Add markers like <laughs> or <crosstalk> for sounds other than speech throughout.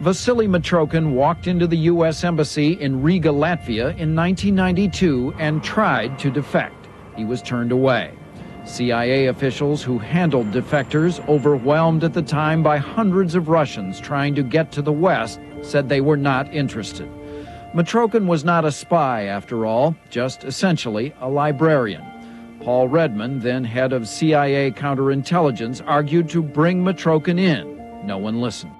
Vasily Mitrokhin walked into the U.S. Embassy in Riga, Latvia in 1992 and tried to defect. He was turned away. CIA officials who handled defectors, overwhelmed at the time by hundreds of Russians trying to get to the West, said they were not interested. Mitrokhin was not a spy, after all, just essentially a librarian. Paul Redmond, then head of CIA counterintelligence, argued to bring Mitrokhin in. No one listened.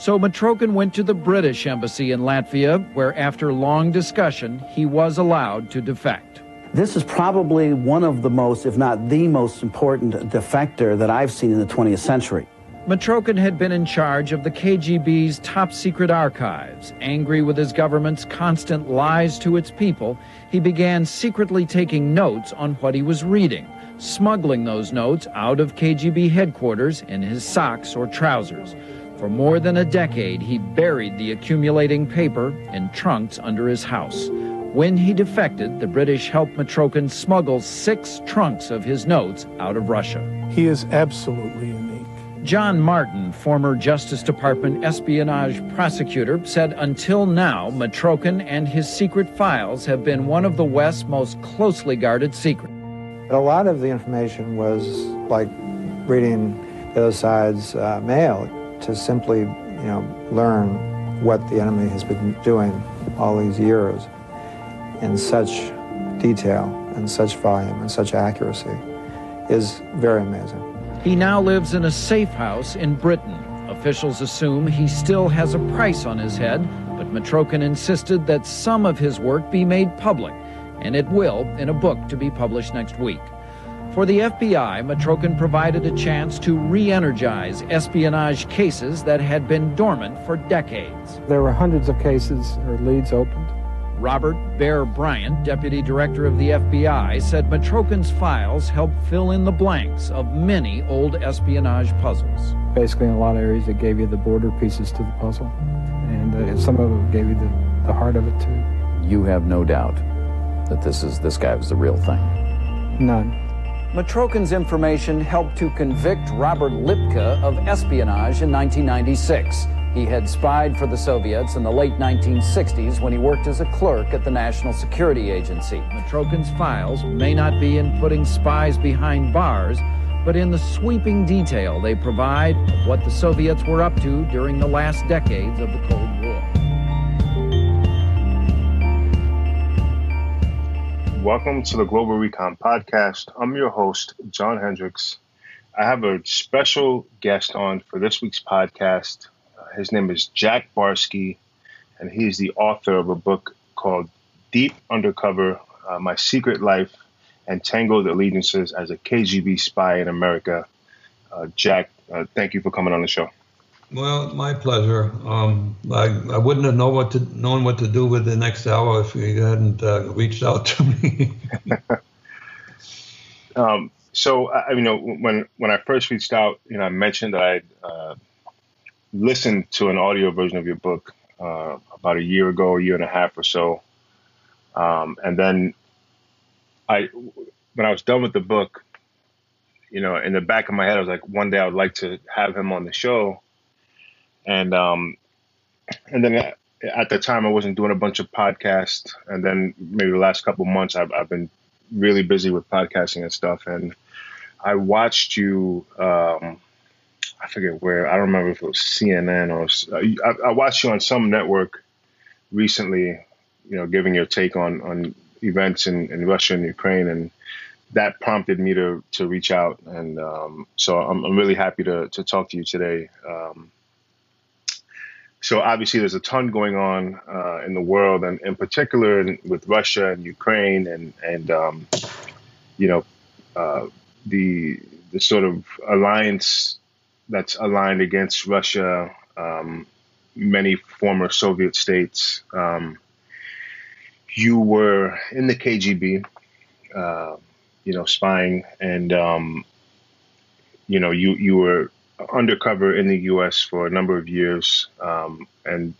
So Mitrokhin went to the British embassy in Latvia, where after long discussion, he was allowed to defect. This is probably one of the most, if not the most important defector that I've seen in the 20th century. Mitrokhin had been in charge of the KGB's top secret archives. Angry with his government's constant lies to its people, he began secretly taking notes on what he was reading, smuggling those notes out of KGB headquarters in his socks or trousers. For more than a decade, he buried the accumulating paper in trunks under his house. When he defected, the British helped Mitrokhin smuggle six trunks of his notes out of Russia. He is absolutely unique. John Martin, former Justice Department espionage prosecutor, said until now, Mitrokhin and his secret files have been one of the West's most closely guarded secrets. A lot of the information was like reading the other side's uh, mail to simply, you know, learn what the enemy has been doing all these years in such detail and such volume and such accuracy is very amazing. He now lives in a safe house in Britain. Officials assume he still has a price on his head, but Mitrokhin insisted that some of his work be made public, and it will in a book to be published next week. For the FBI, Mitrokhin provided a chance to re energize espionage cases that had been dormant for decades. There were hundreds of cases or leads opened. Robert Bear Bryant, deputy director of the FBI, said Mitrokhin's files helped fill in the blanks of many old espionage puzzles. Basically, in a lot of areas, it gave you the border pieces to the puzzle, and uh, some of it gave you the, the heart of it too. You have no doubt that this is this guy was the real thing. None. Mitrokhin's information helped to convict Robert Lipka of espionage in 1996. He had spied for the Soviets in the late 1960s when he worked as a clerk at the National Security Agency. Mitrokhin's files may not be in putting spies behind bars, but in the sweeping detail they provide of what the Soviets were up to during the last decades of the Cold War. Welcome to the Global Recon Podcast. I'm your host, John Hendricks. I have a special guest on for this week's podcast. Uh, his name is Jack Barsky, and he's the author of a book called Deep Undercover uh, My Secret Life and Tangled Allegiances as a KGB Spy in America. Uh, Jack, uh, thank you for coming on the show. Well, my pleasure. Um, I, I wouldn't have known what to known what to do with the next hour if you hadn't uh, reached out to me. <laughs> um, so, I, you know, when when I first reached out, you know, I mentioned that I uh, listened to an audio version of your book uh, about a year ago, a year and a half or so, um, and then I, when I was done with the book, you know, in the back of my head, I was like, one day I would like to have him on the show and um, and then at the time I wasn't doing a bunch of podcasts, and then maybe the last couple months I've, I've been really busy with podcasting and stuff, and I watched you. Um, I forget where. I don't remember if it was CNN or I, I watched you on some network recently. You know, giving your take on on events in, in Russia and Ukraine, and that prompted me to to reach out. And um, so I'm, I'm, really happy to to talk to you today. Um, so obviously there's a ton going on uh, in the world, and in particular with Russia and Ukraine, and and um, you know uh, the the sort of alliance that's aligned against Russia, um, many former Soviet states. Um, you were in the KGB, uh, you know, spying, and um, you know you you were undercover in the U.S. for a number of years, um, and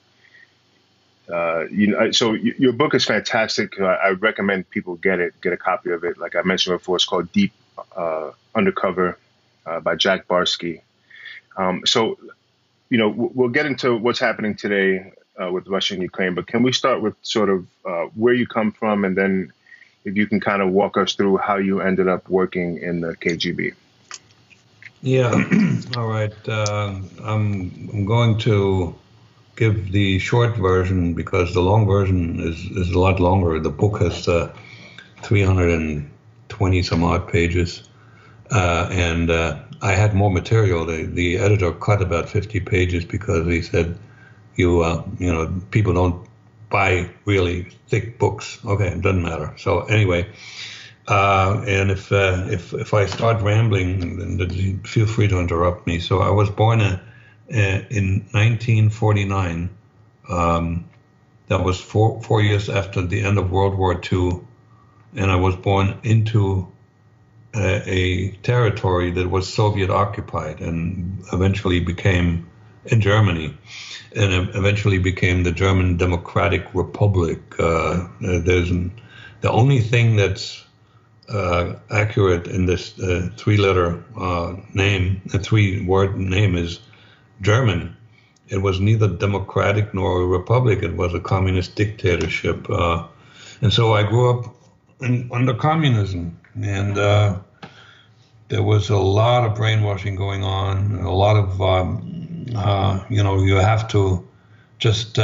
uh, you know, so your book is fantastic. I, recommend people get it, get a copy of it. Like I mentioned before, it's called Deep uh, Undercover uh, by Jack Barsky. Um, so you know, we'll get into what's happening today uh, with Russia and Ukraine, but can we start with sort of uh, where you come from, and then if you can kind of walk us through how you ended up working in the KGB? Yeah. <clears throat> All right. Uh, I'm, I'm going to give the short version because the long version is, is a lot longer. The book has uh, 320 some odd pages. Uh, and uh, I had more material. The, the editor cut about 50 pages because he said, you, uh, you know, people don't buy really thick books. Okay, it doesn't matter. So anyway, uh, and if, uh, if if I start rambling, then feel free to interrupt me. So I was born a, a, in 1949. Um, that was four four years after the end of World War II, and I was born into a, a territory that was Soviet occupied and eventually became in Germany and eventually became the German Democratic Republic. Uh, there's the only thing that's uh, accurate in this uh, three-letter uh, name, a three-word name is German. It was neither democratic nor a republic. It was a communist dictatorship, uh, and so I grew up in, under communism, and uh, there was a lot of brainwashing going on, a lot of um, uh, you know, you have to just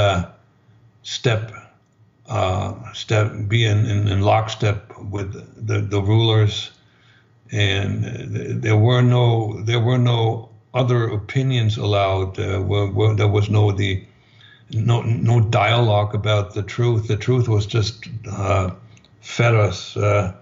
step, step, be in, in, in, lockstep with the, the rulers, and there were no there were no other opinions allowed. Uh, were, were, there was no the no no dialogue about the truth. The truth was just uh, fed us uh,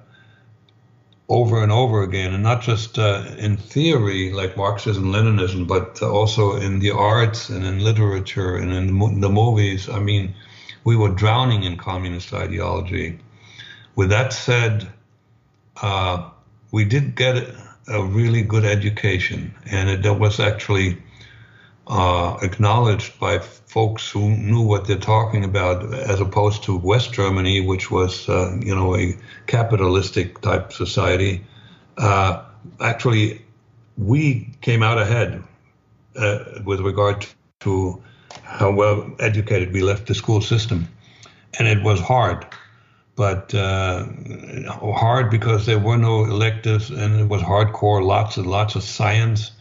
over and over again, and not just uh, in theory like Marxism, Leninism, but also in the arts and in literature and in the movies. I mean, we were drowning in communist ideology. With that said, uh, we did get a really good education, and it, was actually uh, acknowledged by folks who knew what they're talking about, as opposed to West Germany, which was, uh, you know, a capitalistic type society. Uh, actually, we came out ahead uh, with regard to how well educated we left the school system, and it was hard. But uh, hard because there were no electives, and it was hardcore, lots and lots of science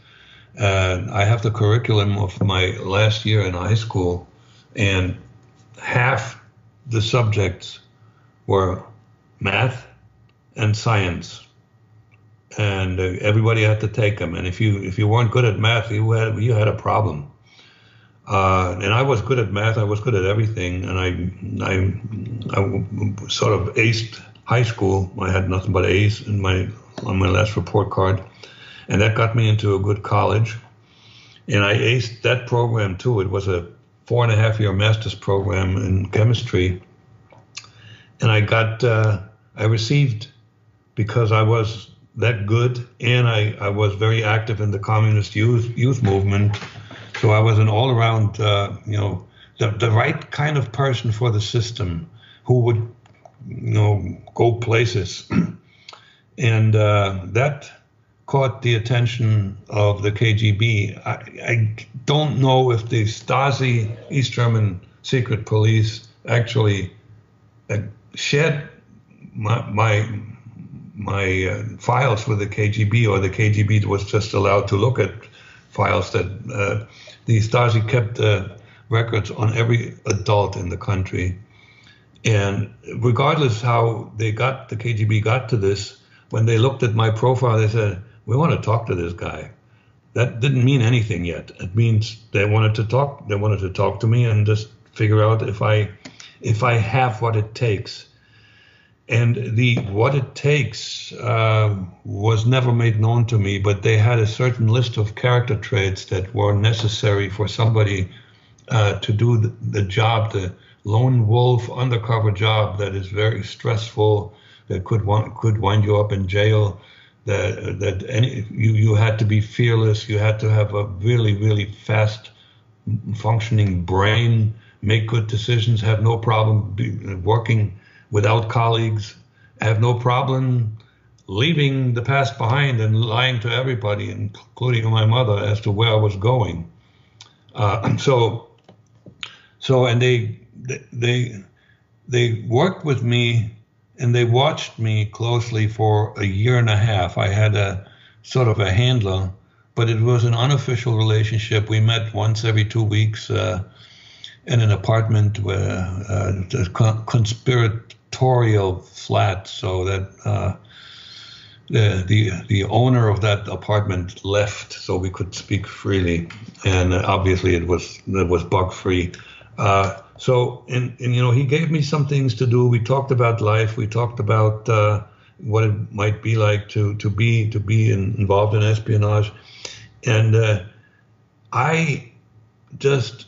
uh, I have the curriculum of my last year in high school, and half the subjects were math and science, and uh, everybody had to take them. And if you if you weren't good at math, you had you had a problem. Uh, and I was good at math. I was good at everything, and I, I, I sort of aced high school. I had nothing but A's in my on my last report card and that got me into a good college. And I aced that program too. It was a four and a half year master's program in chemistry, and I got uh, I received because I was that good, and I, I was very active in the communist youth youth movement. So I was an all around uh, you know the the right kind of person for the system who would you know go places, <clears throat> and uh, that caught the attention of the KGB. I, I, don't know if the Stasi, East German secret police, actually uh, shed my my, my uh, files with the KGB, or the KGB was just allowed to look at files that uh, the Stasi kept records on every adult in the country. And regardless how they got the KGB got to this, when they looked at my profile, they said we want to talk to this guy. That didn't mean anything yet. It means they wanted to talk. They wanted to talk to me and just figure out if I, if I have what it takes. And the what it takes uh, was never made known to me, but they had a certain list of character traits that were necessary for somebody uh, to do the, the job, the lone wolf undercover job that is very stressful, that could want, could wind you up in jail that that any you you had to be fearless. You had to have a really really fast functioning brain, make good decisions, have no problem working without colleagues, I have no problem leaving the past behind and lying to everybody, including my mother, as to where I was going. Uh, <clears throat> so, so, and they, they, they worked with me and they watched me closely for a year and a half. I had a sort of a handler, but it was an unofficial relationship. We met once every two weeks uh, in an apartment where uh, a conspiratorial flat, so that uh, the, the the owner of that apartment left, so we could speak freely, and obviously it was it was bug free. Uh, so, and, and, you know, he gave me some things to do. We talked about life. We talked about uh, what it might be like to to be to be in, involved in espionage, and uh, I just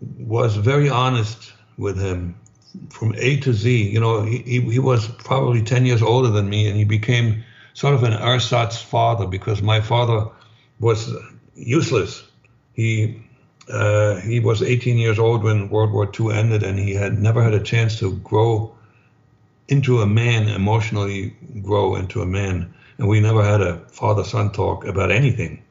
was very honest with him from A to Z. You know, he, he was probably 10 years older than me, and he became sort of an ersatz father because my father was useless. He uh, he was 18 years old when World War II ended, and he had never had a chance to grow into a man, emotionally grow into a man. And we never had a father son talk about anything.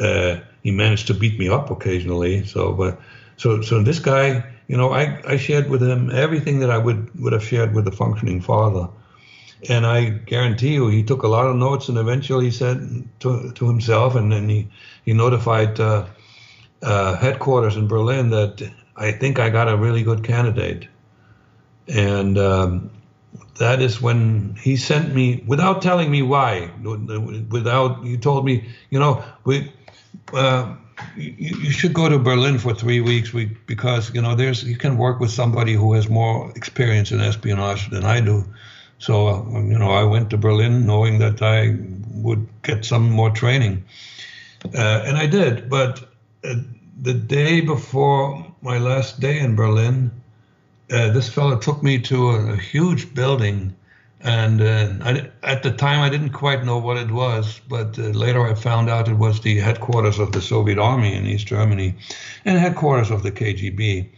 Uh, he managed to beat me up occasionally. So, but so so this guy, you know, I, I shared with him everything that I would would have shared with a functioning father. And I guarantee you, he took a lot of notes, and eventually he said to, to himself, and then he he notified. Uh, uh, headquarters in Berlin that I think I got a really good candidate. And um, that is when he sent me, without telling me why, without, he told me, you know, we, uh, you, you, should go to Berlin for three weeks we, because, you know, there's, you can work with somebody who has more experience in espionage than I do. So, uh, you know, I went to Berlin knowing that I would get some more training. Uh, and I did, but uh, the day before my last day in Berlin, uh, this fellow took me to a, a huge building, and uh, I, at the time I didn't quite know what it was, but uh, later I found out it was the headquarters of the Soviet Army in East Germany, and headquarters of the KGB.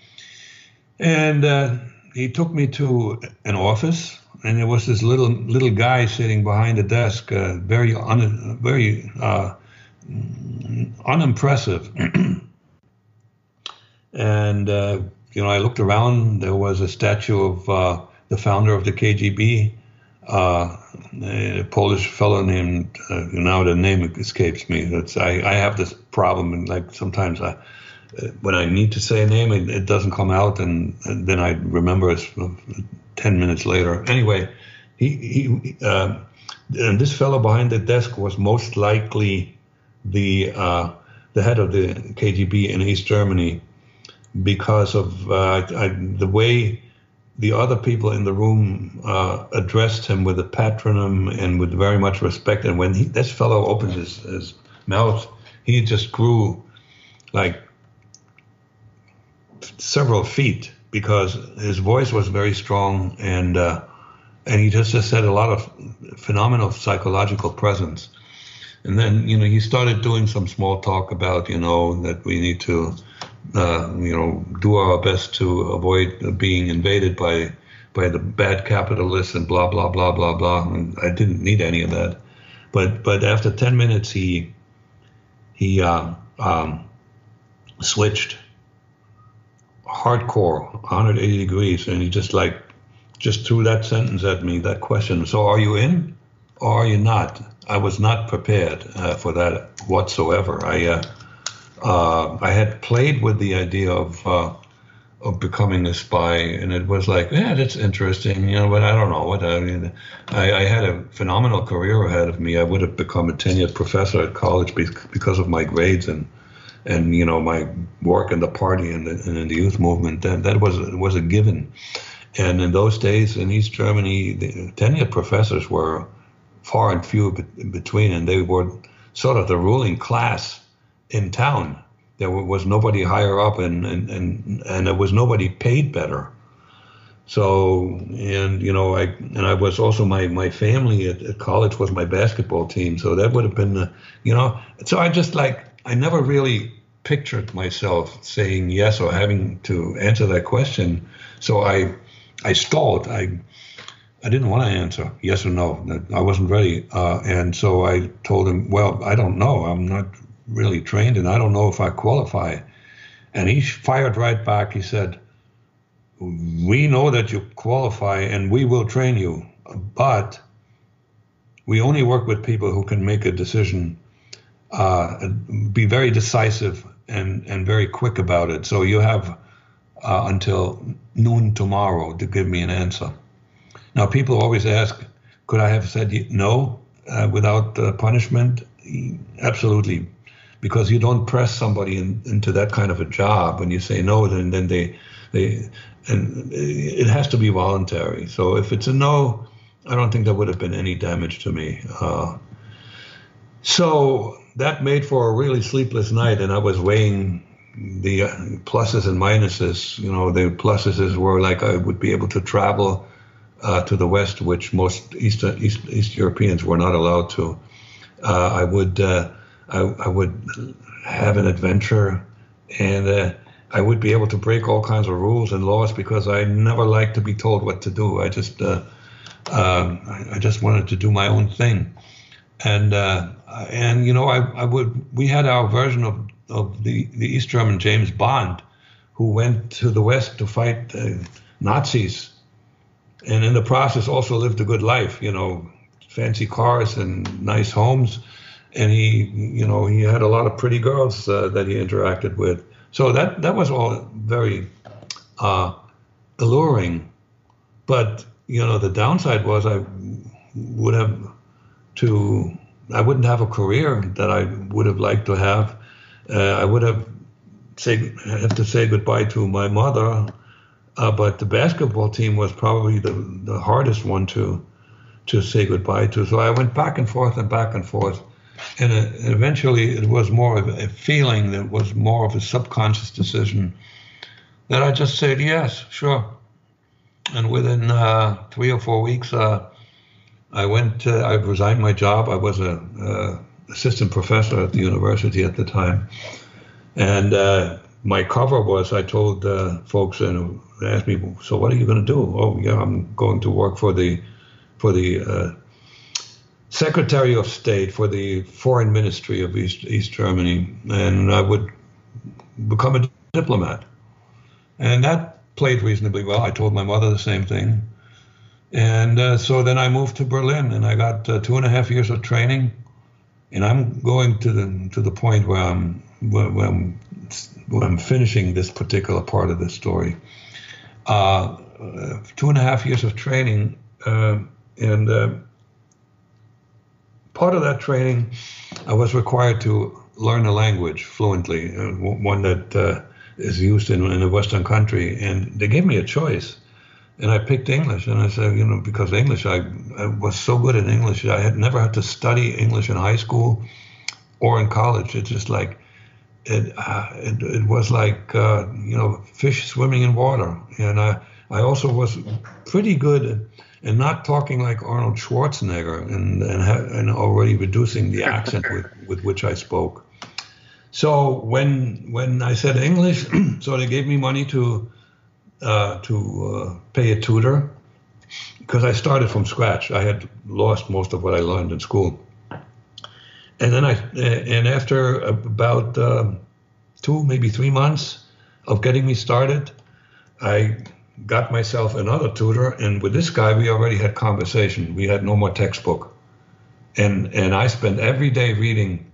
And uh, he took me to an office, and there was this little little guy sitting behind a desk, uh, very un, very uh, unimpressive. <clears throat> and uh, you know, I looked around. There was a statue of the founder of the KGB, uh, a Polish fellow named uh, now the name escapes me. That's I, I have this problem, and like sometimes I. When I need to say a name, it, it doesn't come out, and, and, then I remember it ten minutes later. Anyway, he, he uh, and this fellow behind the desk was most likely the uh, the head of the KGB in East Germany because of uh, I, the way the other people in the room uh, addressed him with a patronym and with very much respect. And when he, this fellow opened his, his mouth, he just grew like several feet because his voice was very strong and uh, and he just, just had a lot of phenomenal psychological presence. And then, you know, he started doing some small talk about, you know, that we need to, uh, you know, do our best to avoid being invaded by by the bad capitalists and blah blah blah blah blah. And I didn't need any of that. But but after ten minutes, he he uh, um, switched hardcore 180 degrees, and he just like just threw that sentence at me, that question. So are you in, or are you not? I was not prepared uh, for that whatsoever. I uh, I had played with the idea of uh, of becoming a spy, and it was like, yeah, that's interesting, you know. But I don't know what I mean. I, I had a phenomenal career ahead of me. I would have become a tenured professor at college because of my grades and and you know my work in the party and, the, and in the youth movement. That that was was a given. And in those days in East Germany, the tenured professors were far and few between, and they were sort of the ruling class in town. There was nobody higher up, and and and, and there was nobody paid better. So and you know I and I was also my my family at, at college was my basketball team, so that would have been uh, you know so I just like I never really pictured myself saying yes or having to answer that question. So I I stalled. I I didn't want to answer yes or no. I wasn't ready. Uh, and so I told him, well, I don't know. I'm not really trained and I don't know if I qualify. And he fired right back. He said, We know that you qualify and we will train you, but we only work with people who can make a decision, uh, be very decisive and, and very quick about it. So you have uh, until noon tomorrow to give me an answer. Now, people always ask, could I have said no uh, without uh, punishment? Absolutely, because you don't press somebody in, into that kind of a job. When you say no, then then they they and it has to be voluntary. So if it's a no, I don't think there would have been any damage to me. Uh, so that made for a really sleepless night, and I was weighing the uh, pluses and minuses. You know, the pluses were like I would be able to travel uh, to the west, which most East, East, East Europeans were not allowed to. Uh, I would uh, I, I, would have an adventure, and uh, I would be able to break all kinds of rules and laws because I never liked to be told what to do. I just uh, um, I, I, just wanted to do my own thing, and and you know I, I would we had our version of of the, the East German James Bond, who went to the West to fight uh, Nazis, and in the process also lived a good life. You know, fancy cars and nice homes, and he, you know, he had a lot of pretty girls uh, that he interacted with. So that that was all very uh, alluring, but you know, the downside was I would have to I wouldn't have a career that I would have liked to have uh, I would have say have to say goodbye to my mother, uh, but the basketball team was probably the, the hardest one to to say goodbye to. So I went back and forth and back and forth, and, uh, eventually it was more of a feeling that was more of a subconscious decision that I just said yes, sure. And within uh, three or four weeks, uh, I went. I resigned my job. I was a assistant professor at the university at the time. And uh, my cover was I told uh, folks and asked me, so what are you going to do? Oh, yeah, I'm going to work for the for the uh, Secretary of State for the Foreign Ministry of East East Germany, and I would become a diplomat. And that played reasonably well. I told my mother the same thing. And uh, so then I moved to Berlin, and I got uh, two and a half years of training and I'm going to the to the point where I'm where, where I'm where I'm finishing this particular part of the story. Uh, two and a half years of training, uh, and uh, part of that training, I was required to learn a language fluently, uh, one that uh, is used in, in a Western country, and they gave me a choice and I picked English. And I said, you know, because English, I, I was so good in English. I had never had to study English in high school or in college. It's just like, it, uh, it, it, was like, uh, you know, fish swimming in water. And I, I also was pretty good in not talking like Arnold Schwarzenegger and, and, and already reducing the <laughs> accent with, with which I spoke. So when when I said English, <clears throat> so they gave me money to uh, to uh, pay a tutor because I started from scratch. I had lost most of what I learned in school, and then I and after about um, two maybe three months of getting me started, I got myself another tutor, and with this guy we already had conversation. We had no more textbook, and and I spent every day reading.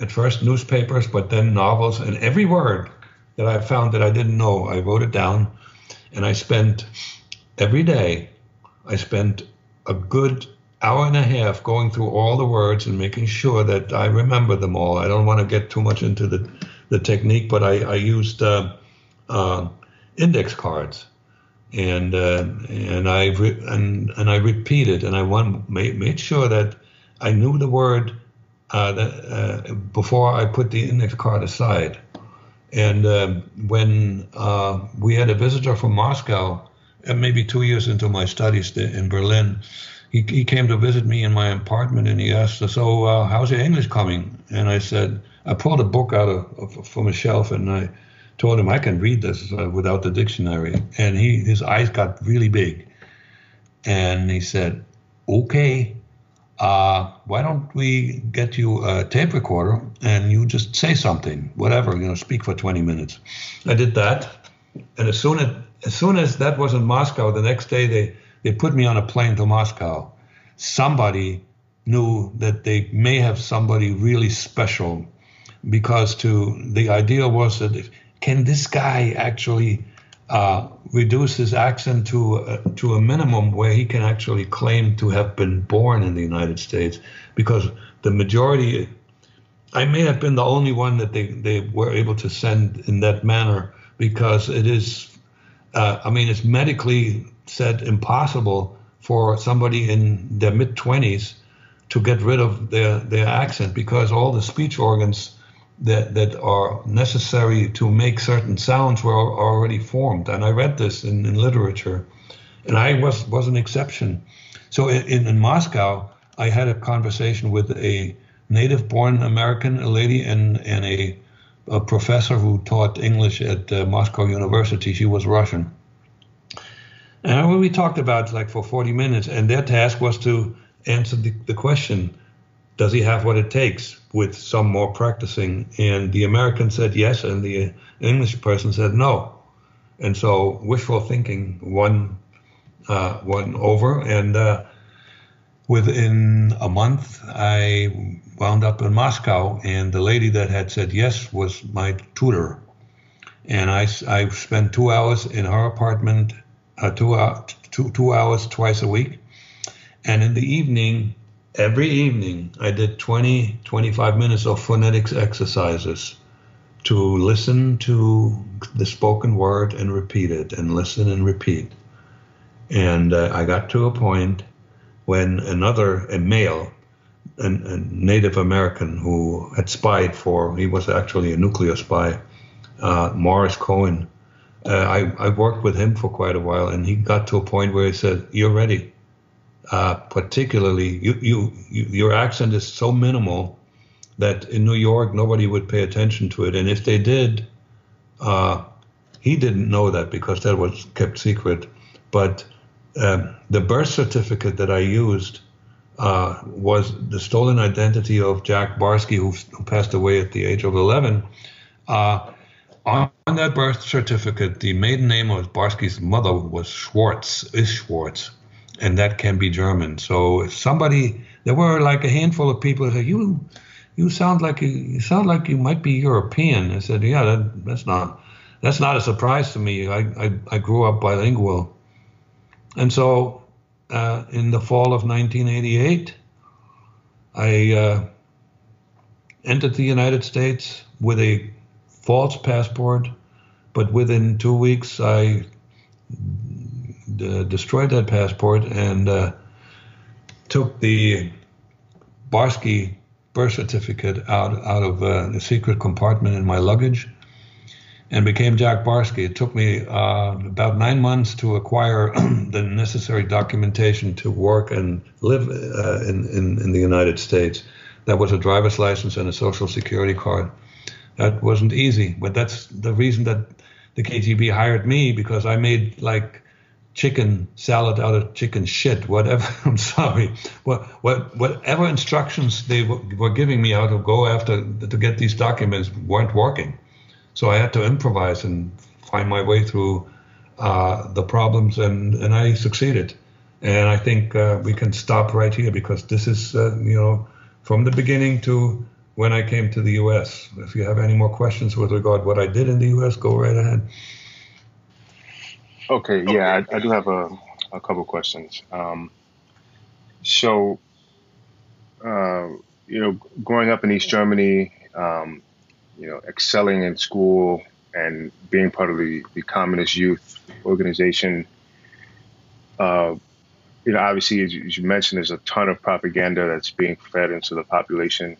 At first newspapers, but then novels, and every word that I found that I didn't know, I wrote it down and I spent every day, I spent a good hour and a half going through all the words and making sure that I remember them all. I don't want to get too much into the, the technique, but I, I used uh, uh, index cards. And uh, and I re- and and I repeated and I made, made sure that I knew the word uh, that, uh, before I put the index card aside. And uh, when uh, we had a visitor from Moscow, uh, maybe two years into my studies in Berlin, he, he came to visit me in my apartment and he asked, "So, uh, how's your English coming?" And I said, I pulled a book out of, of from a shelf and I told him I can read this uh, without the dictionary. And he his eyes got really big, and he said, "Okay, uh, why don't we get you a tape recorder and you just say something, whatever, you know, speak for 20 minutes. I did that. And as soon as, as soon as that was in Moscow, the next day they, they put me on a plane to Moscow. Somebody knew that they may have somebody really special because to the idea was that if, can this guy actually uh, reduce his accent to uh, to a minimum where he can actually claim to have been born in the United States, because the majority, I may have been the only one that they, they were able to send in that manner because it is, uh, I mean, it's medically said impossible for somebody in their mid twenties to get rid of their their accent because all the speech organs that that are necessary to make certain sounds were already formed. And I read this in, in literature, and I was was an exception. So in, in Moscow, I had a conversation with a native-born American, a lady, and and a, a professor who taught English at uh, Moscow University. She was Russian. And we talked about like for 40 minutes, and their task was to answer the, the question does he have what it takes with some more practicing? And the American said yes, and the English person said no. And so wishful thinking won, uh, won over. And uh, within a month, I wound up in Moscow, and the lady that had said yes was my tutor. And I, I spent two hours in her apartment, uh, uh, two, two hours twice a week. And in the evening, every evening I did 20, 25 minutes of phonetics exercises to listen to the spoken word and repeat it and listen and repeat. And uh, I got to a point when another, a male, a, a Native American who had spied for, he was actually a nuclear spy, uh, Morris Cohen. Uh, I, I worked with him for quite a while, and he got to a point where he said, You're ready uh, particularly you, you, you, your accent is so minimal that in New York nobody would pay attention to it, and if they did, uh, he didn't know that because that was kept secret. But um, the birth certificate that I used uh, was the stolen identity of Jack Barsky, who, who passed away at the age of 11. Uh, on, on that birth certificate, the maiden name of Barsky's mother was Schwartz, is Schwartz and that can be German. So if somebody, there were like a handful of people that said, "You, you sound like you, you sound like you might be European." I said, "Yeah, that, that's not, that's not a surprise to me. I, I, I grew up bilingual." And so, uh, in the fall of 1988, I uh, entered the United States with a false passport, but within two weeks I destroyed that passport and uh, took the Barsky birth certificate out out of uh, the secret compartment in my luggage and became Jack Barsky. It took me uh, about nine months to acquire <clears throat> the necessary documentation to work and live uh, in, in, in the United States. That was a driver's license and a social security card. That wasn't easy, but that's the reason that the KGB hired me because I made like chicken salad out of chicken shit, whatever. <laughs> I'm sorry. What, what, whatever instructions they were giving me how to go after to get these documents weren't working. So I had to improvise and find my way through uh, the problems, and, and I succeeded. And I think uh, we can stop right here because this is, uh, you know, from the beginning to when I came to the U.S. If you have any more questions with regard what I did in the U.S., go right ahead. Okay, yeah, I, I do have a, a couple questions. Um, so, uh, you know, growing up in East Germany, um, you know, excelling in school and being part of the, the communist youth organization, uh, you know, obviously, as you, as you mentioned, there's a ton of propaganda that's being fed into the population.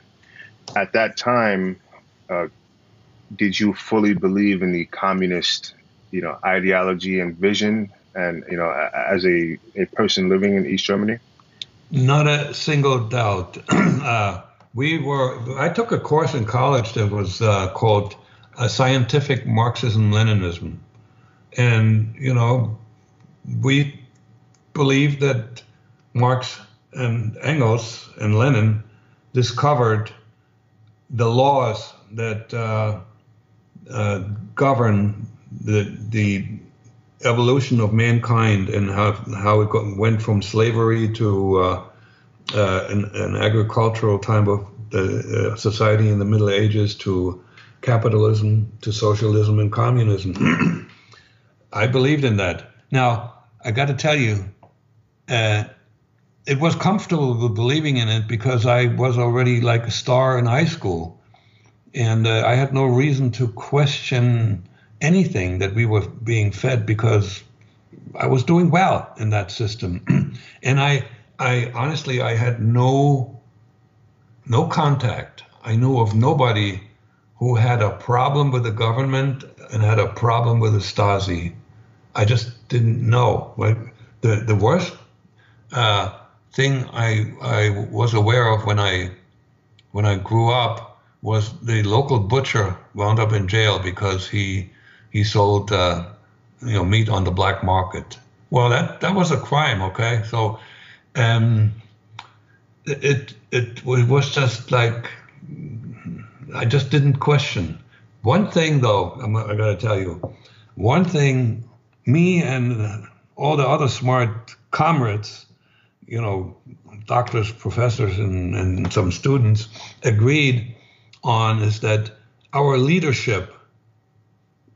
At that time, uh, did you fully believe in the communist you know ideology and vision and you know as a, a person living in east germany? Not a single doubt. <clears throat> Uh, we were i took a course in college that was uh, called uh, scientific marxism leninism. And you know we believed that marx and Engels and Lenin discovered the laws that uh, uh, govern the the evolution of mankind and how how it got, went from slavery to uh, uh an, an, agricultural type of uh, society in the Middle Ages to capitalism to socialism and communism. <clears throat> I believed in that. Now I got to tell you, uh, it was comfortable believing in it because I was already like a star in high school, and uh, I had no reason to question anything that we were being fed because I was doing well in that system, <clears throat> and I, I honestly, I had no, no contact. I knew of nobody who had a problem with the government and had a problem with the Stasi. I just didn't know. The the worst uh, thing I I was aware of when I when I grew up was the local butcher wound up in jail because he he sold uh, you know meat on the black market. Well, that that was a crime. Okay, so um, it it it was just like I just didn't question. One thing though, I'm, I got to tell you, one thing me and all the other smart comrades you know, doctors, professors, and, and some students agreed on is that our leadership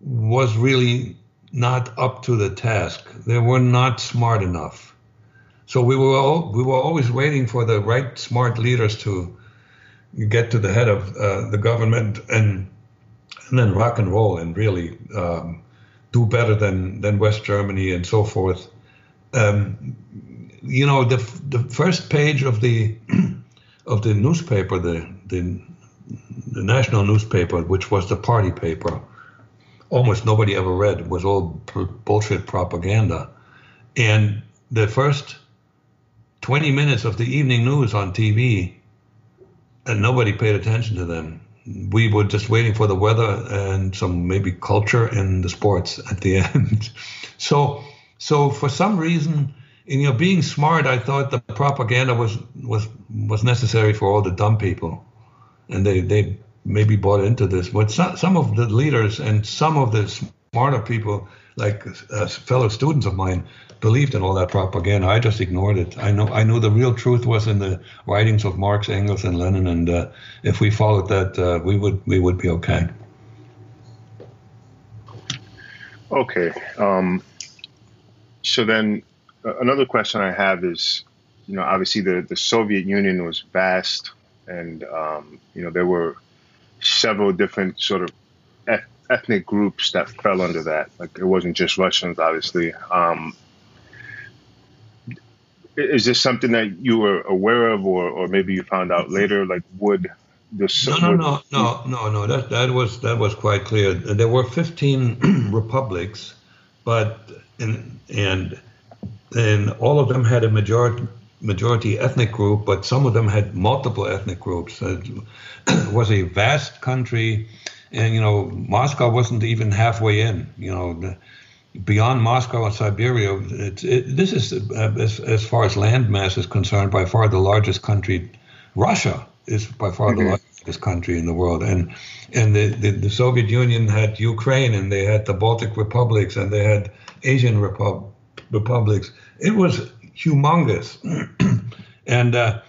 was really not up to the task. They were not smart enough. So we were all, we were always waiting for the right smart leaders to get to the head of uh, the government and and then rock and roll and really um, do better than than West Germany and so forth. Um, you know, the the first page of the <clears throat> of the newspaper, the the the national newspaper, which was the party paper, almost nobody ever read. Was all bullshit propaganda, and the first 20 minutes of the evening news on TV, and uh, nobody paid attention to them. We were just waiting for the weather and some maybe culture and the sports at the <laughs> end. so, so for some reason, you know, being smart, I thought the propaganda was was was necessary for all the dumb people, and they they maybe bought into this. But some some of the leaders and some of the smarter people, like uh, fellow students of mine, believed in all that propaganda. I just ignored it. I know I knew the real truth was in the writings of Marx, Engels, and Lenin, and uh, if we followed that, uh, we would we would be okay. Okay. Um, so then another question I have is, you know, obviously the, the Soviet Union was vast, and um, you know there were several different sort of eth- ethnic groups that fell under that. Like it wasn't just Russians, obviously. Um, is this something that you were aware of, or, or maybe you found out later? Like, would this? No, no, no, no, no, no. That that was that was quite clear. There were 15 <clears throat> republics, but and and and all of them had a majority majority ethnic group, but some of them had multiple ethnic groups. It <clears throat> was a vast country, and you know Moscow wasn't even halfway in. You know, beyond Moscow and Siberia, it, it, this is uh, as, as far as land mass is concerned, by far the largest country. Russia is by far mm-hmm. the largest country in the world, and and the, the, the Soviet Union had Ukraine, and they had the Baltic republics, and they had Asian republics republics. It was humongous. <clears throat> and uh,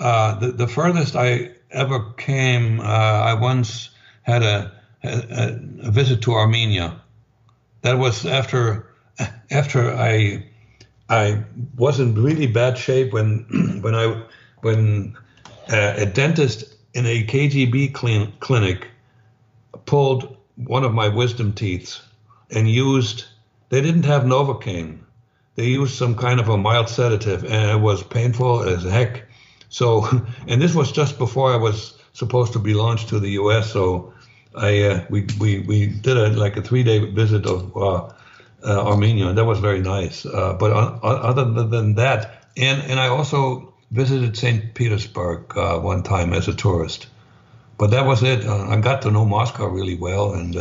uh, the, the furthest I ever came, uh, I once had a, a, a, visit to Armenia. That was after <clears throat> after I I was in really bad shape when <clears throat> when I when uh, a dentist in a KGB clean, clinic pulled one of my wisdom teeth and used they didn't have novocaine they used some kind of a mild sedative, and it was painful as heck. So, <laughs> and this was just before I was supposed to be launched to the U.S. So, I uh, we, we we did a like a three day visit of uh, uh, Armenia, and that was very nice. Uh, but other than that, and and I also visited St. Petersburg uh, one time as a tourist. But that was it. I got to know Moscow really well, and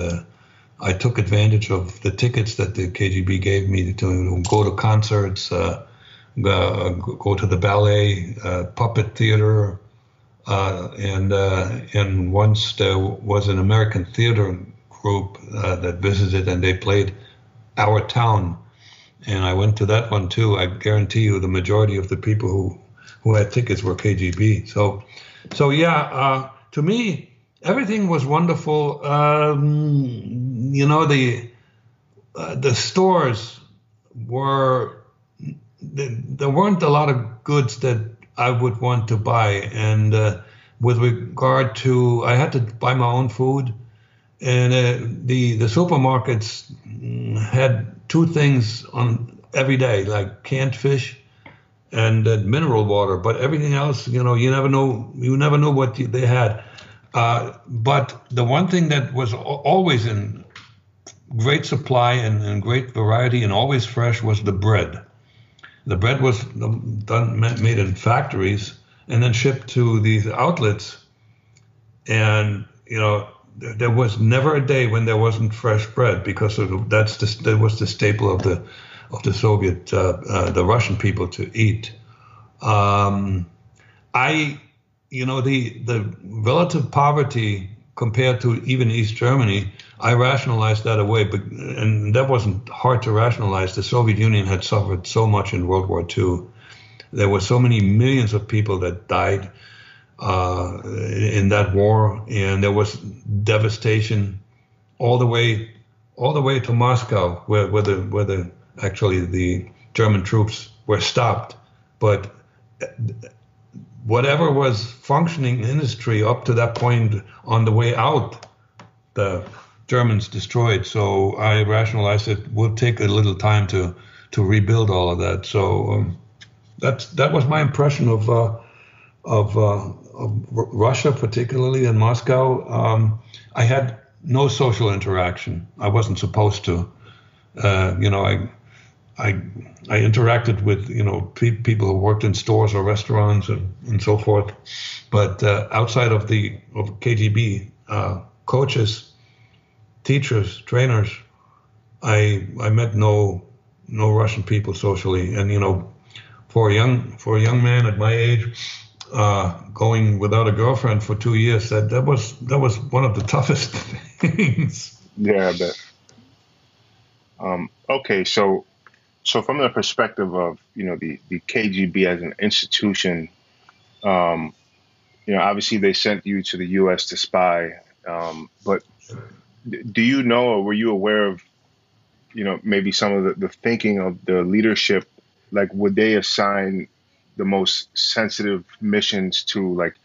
I took advantage of the tickets that the KGB gave me to go to concerts, uh, go to the ballet, uh, puppet theater, uh, and uh, and once there was an American theater group uh, that visited and they played our town, and I went to that one too. I guarantee you, the majority of the people who who had tickets were KGB. So, so yeah, uh, to me, everything was wonderful. Um, you know, the uh, the stores were there weren't a lot of goods that I would want to buy, and uh, with regard to, I had to buy my own food, and uh, the the supermarkets had two things on every day, like canned fish and uh, mineral water. But everything else, you know, you never know. You never know what they had. Uh, but the one thing that was always in great supply and, and, great variety and always fresh was the bread. The bread was done made in factories and then shipped to these outlets. And you know, there was never a day when there wasn't fresh bread because of, that's the, that was the staple of the of the Soviet, uh, uh, the Russian people to eat. Um, I, you know, the the relative poverty compared to even East Germany, I rationalized that away, but and that wasn't hard to rationalize. The Soviet Union had suffered so much in World War II. There were so many millions of people that died uh, in that war, and there was devastation all the way all the way to Moscow, where, where the where the actually the German troops were stopped, but whatever was functioning industry up to that point on the way out, the Germans destroyed. So I rationalized it would take a little time to to rebuild all of that. So um, that's that was my impression of uh, of, uh, of, Russia, particularly in Moscow. Um, I had no social interaction. I wasn't supposed to. Uh, you know, I I I interacted with you know pe- people who worked in stores or restaurants and, and so forth, but uh, outside of the of KGB uh, coaches, teachers, trainers, I I met no no Russian people socially, and you know, for a young for a young man at my age, uh, going without a girlfriend for two years that that was that was one of the <laughs> toughest things. Yeah, I bet. Um, okay, so so from the perspective of you know the the KGB as an institution, um, you know obviously they sent you to the U.S. to spy, um, but do you know or were you aware of you know maybe some of the, the thinking of the leadership? Like would they assign the most sensitive missions to like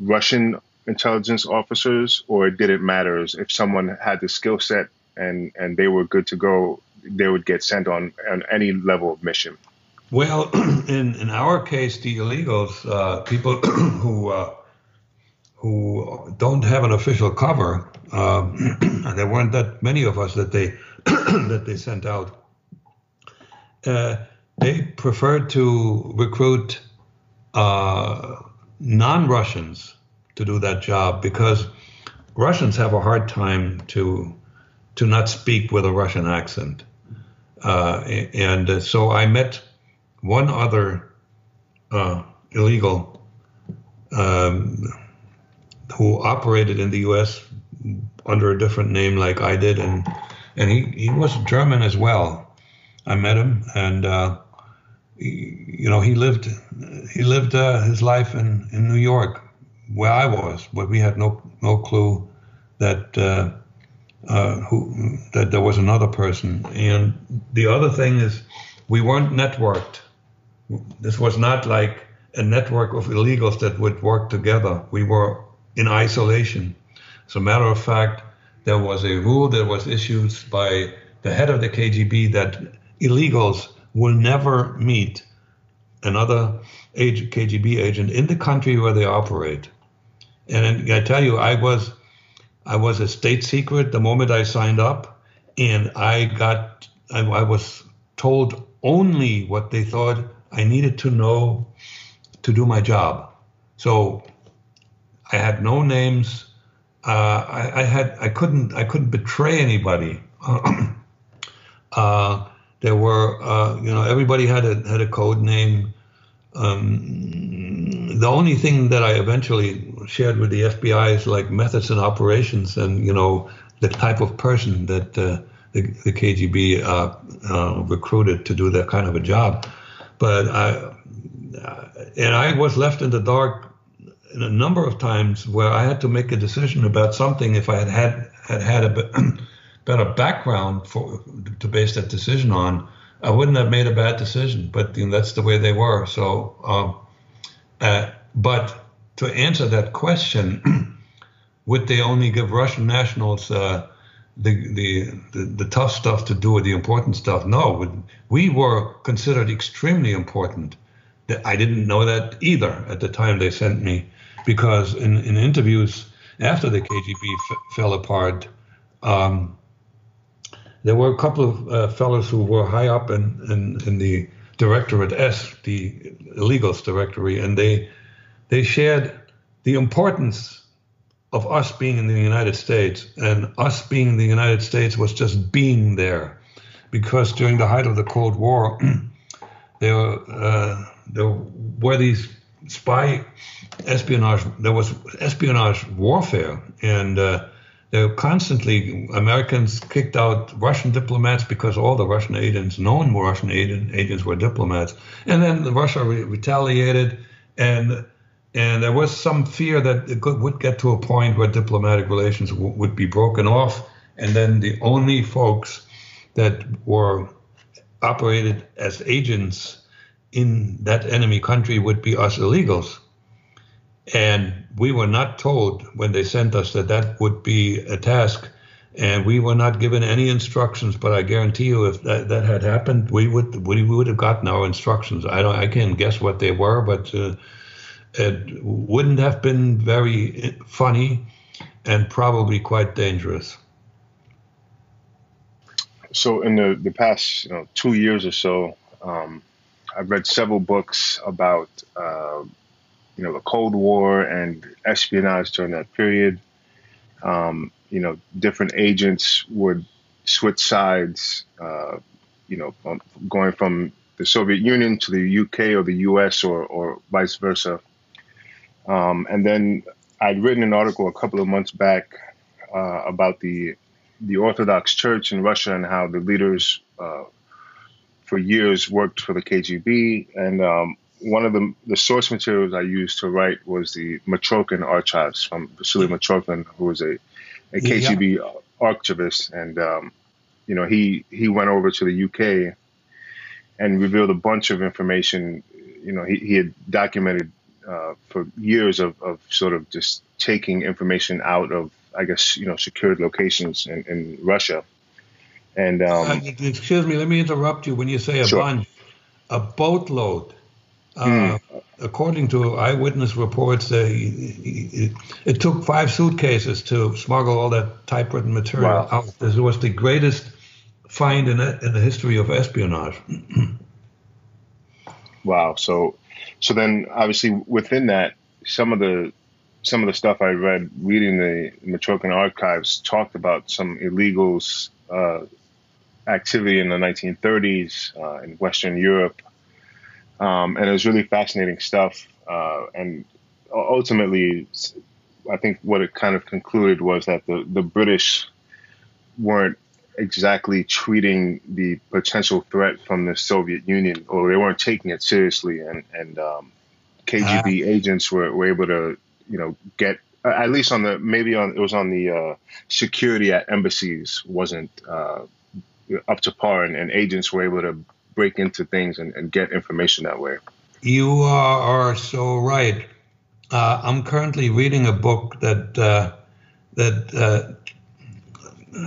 Russian intelligence officers, or did it matter if someone had the skill set and and they were good to go? they would get sent on on any level of mission. Well, <clears throat> in in our case, the illegals, uh, people <clears throat> who uh, who don't have an official cover, um, <clears throat> there weren't that many of us that they <clears throat> that they sent out. Uh, they preferred to recruit uh, non-Russians to do that job because Russians have a hard time to to not speak with a Russian accent. Uh, and so I met one other uh, illegal um, who operated in the U.S. under a different name, like I did, and and he, he was German as well. I met him, and uh, he, you know he lived he lived uh, his life in, in New York, where I was, but we had no no clue that uh, uh, who that there was another person. And the other thing is, we weren't networked. This was not like a network of illegals that would work together. We were in isolation. As a matter of fact, there was a rule that was issued by the head of the KGB that illegals will never meet another KGB agent in the country where they operate. And I tell you, I was I was a state secret the moment I signed up, and I got I, I was told only what they thought I needed to know to do my job. So I had no names. Uh, I, had I couldn't I couldn't betray anybody. <clears throat> uh, There were, uh, you know, everybody had a had a code name. Um, the only thing that I eventually shared with the FBI is like methods and operations, and you know, the type of person that uh, the, the KGB uh, recruited to do that kind of a job. But I, and I was left in the dark a number of times where I had to make a decision about something if I had had had, had a <clears throat> better background for to base that decision on, I wouldn't have made a bad decision. But you know, that's the way they were. So, um, uh, but to answer that question, <clears throat> would they only give Russian nationals uh, the, the, the the tough stuff to do with the important stuff? No, we were considered extremely important. I didn't know that either at the time they sent me because in, in interviews after the KGB f- fell apart, um, there were a couple of uh, fellows who were high up in, in, in, the Directorate S, the illegals directory, and they they shared the importance of us being in the United States, and us being in the United States was just being there, because during the height of the Cold War, <clears throat> there uh, there were these spy espionage. There was espionage warfare, and uh, there were constantly Americans kicked out Russian diplomats because all the Russian agents, known Russian agent, agents, were diplomats, and then Russia re- retaliated, and and there was some fear that it could, would get to a point where diplomatic relations w- would be broken off, and then the only folks that were operated as agents in that enemy country would be us illegals. And we were not told when they sent us that that would be a task. And we were not given any instructions, but I guarantee you, if that, that had happened, we would we would have gotten our instructions. I don't, I can't guess what they were, but uh, it wouldn't have been very funny, and probably quite dangerous. So, in the the past you know, two years or so, um, I've read several books about uh, you know the Cold War and espionage during that period. Um, you know, different agents would switch sides. Uh, you know, going from the Soviet Union to the UK or the US or, or vice versa. Um, and then I'd written an article a couple of months back uh, about the the Orthodox Church in Russia and how the leaders uh, for years worked for the KGB, and um, one of the, the source materials I used to write was the Mitrokhin archives from Vasily Mitrokhin, who was a, a KGB yeah. archivist, and um, you know he he went over to the UK and revealed a bunch of information. You know he, he had documented uh, for years of, of sort of just taking information out of I guess you know secured locations in, in Russia and um, uh, excuse me, let me interrupt you. When you say a sure. bunch, a boatload. Uh, mm. According to eyewitness reports, uh, it, it, took five suitcases to smuggle all that typewritten material wow. out. This was the greatest find in, a, in the history of espionage. <clears throat> wow. So, so then obviously within that, some of the some of the stuff I read reading the Mitrokhin archives talked about some illegals uh, activity in the 1930s uh, in Western Europe. Um, and it was really fascinating stuff. Uh, and ultimately, I think what it kind of concluded was that the, the British weren't exactly treating the potential threat from the Soviet Union, or they weren't taking it seriously. And, and um, KGB uh, agents were, were able to, you know, get at least on the maybe on it was on the uh, security at embassies wasn't uh, up to par, and, and agents were able to break into things and, and get information that way. You are, so right. Uh, I'm currently reading a book that uh, that uh,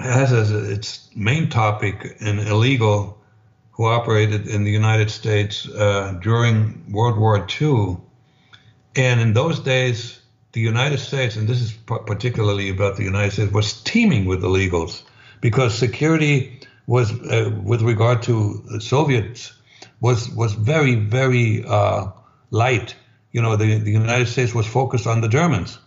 has as its main topic an illegal who operated in the United States uh, during World War II, and in those days, the United States, and this is particularly about the United States, was teeming with illegals because security was uh, with regard to the Soviets was was very very uh, light. You know, the, the United States was focused on the Germans,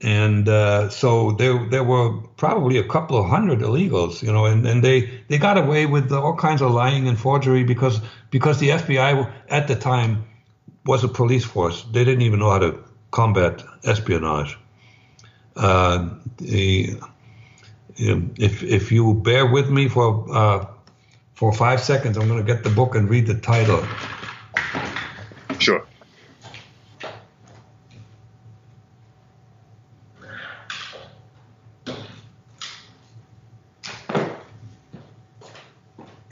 and uh, so there there were probably a couple of hundred illegals, you know, and, and they they got away with all kinds of lying and forgery because because the FBI at the time was a police force. They didn't even know how to combat espionage. Uh, the, if if you bear with me for uh, for five seconds, I'm going to get the book and read the title. Sure.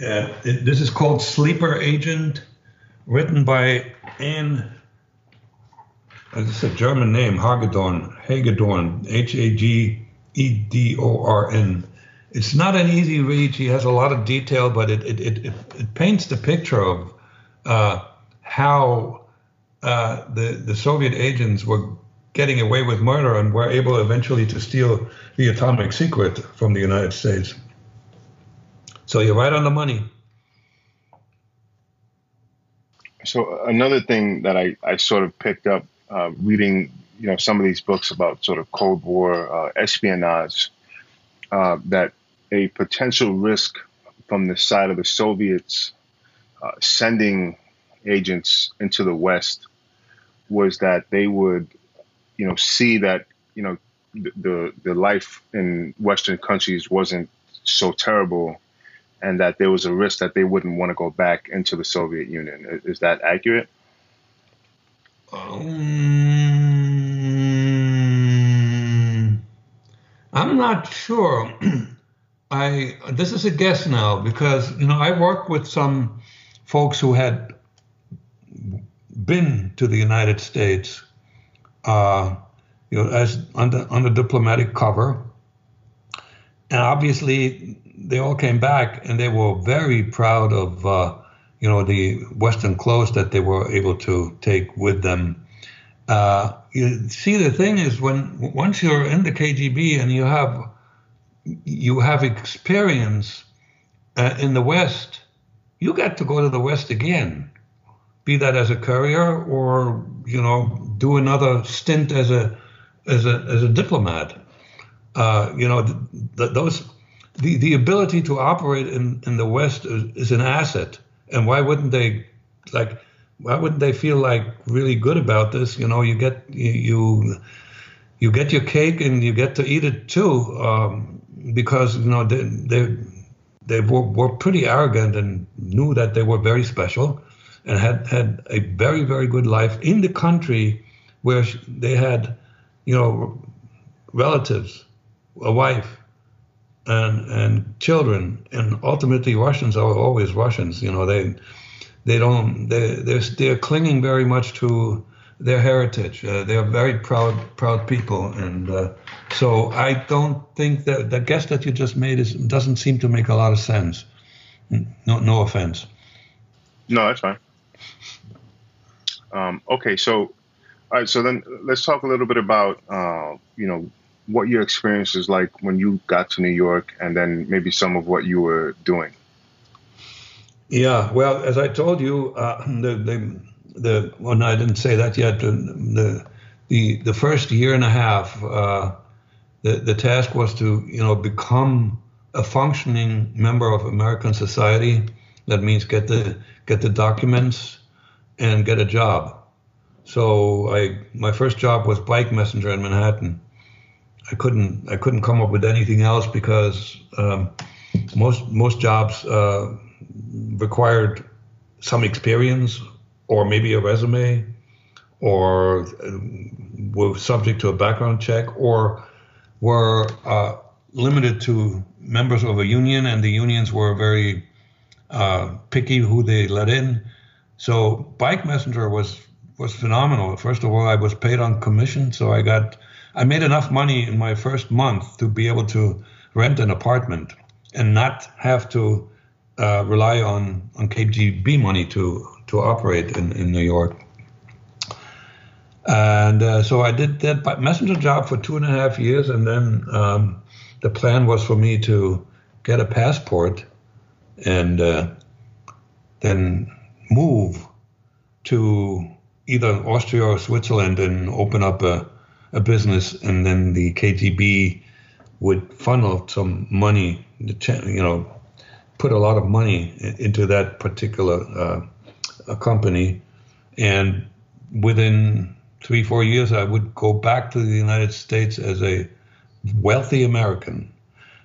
Uh, it, this is called Sleeper Agent, written by Ann. Uh, this is a German name, Hagedorn, Hagedorn, H A G E D O R N. It's not an easy read. She has a lot of detail, but it it, it, it paints the picture of uh, how uh, the the Soviet agents were getting away with murder and were able eventually to steal the atomic secret from the United States. So you're right on the money. So another thing that I, I sort of picked up uh, reading, you know, some of these books about sort of Cold War uh, espionage, uh, that a potential risk from the side of the Soviets uh, sending agents into the West was that they would, you know, see that you know the the life in Western countries wasn't so terrible and that there was a risk that they wouldn't want to go back into the Soviet Union. Is that accurate? Um, I'm not sure. <clears throat> I this is a guess now because you know I worked with some folks who had been to the United States, uh, you know, as under under diplomatic cover, and obviously they all came back and they were very proud of uh, you know the Western clothes that they were able to take with them. Uh, you see, the thing is when once you're in the KGB and you have you have experience uh, in the West, you get to go to the West again, be that as a courier or you know do another stint as a as a as a diplomat. Uh, you know, th- th- those the, the ability to operate in, in the West is, is, an asset. And why wouldn't they like why wouldn't they feel like really good about this? You know, you get you you get your cake and you get to eat it too, um, because you know they they they were, were pretty arrogant and knew that they were very special, and had had a very very good life in the country where they had, you know, relatives, a wife, and and children and ultimately Russians are always Russians you know they they don't they they're, they're clinging very much to their heritage. Uh, they're very proud proud people. And uh, so I don't think that the guess that you just made is doesn't seem to make a lot of sense. No no offense. No that's fine. Um, okay so all right so then let's talk a little bit about uh, you know what your experience is like when you got to New York, and then maybe some of what you were doing. Yeah, well, as I told you, uh, the the the well, no, I didn't say that yet. The the the first year and a half, uh, the the task was to you know become a functioning member of American society. That means get the get the documents and get a job. So I my first job was bike messenger in Manhattan I couldn't I couldn't come up with anything else because um, most most jobs uh, required some experience or maybe a resume or uh, were subject to a background check or were uh, limited to members of a union and the unions were very uh, picky who they let in. So Bike Messenger was was phenomenal. First of all, I was paid on commission, so I got I made enough money in my first month to be able to rent an apartment and not have to uh, rely on, on KGB money to, to operate in, in New York. And uh, so I did that messenger job for two and a half years, and then um, the plan was for me to get a passport and uh, then move to either Austria or Switzerland and open up a a business, and then the KGB would funnel some money, you know, put a lot of money into that particular uh, company, and within three, four years, I would go back to the United States as a wealthy American.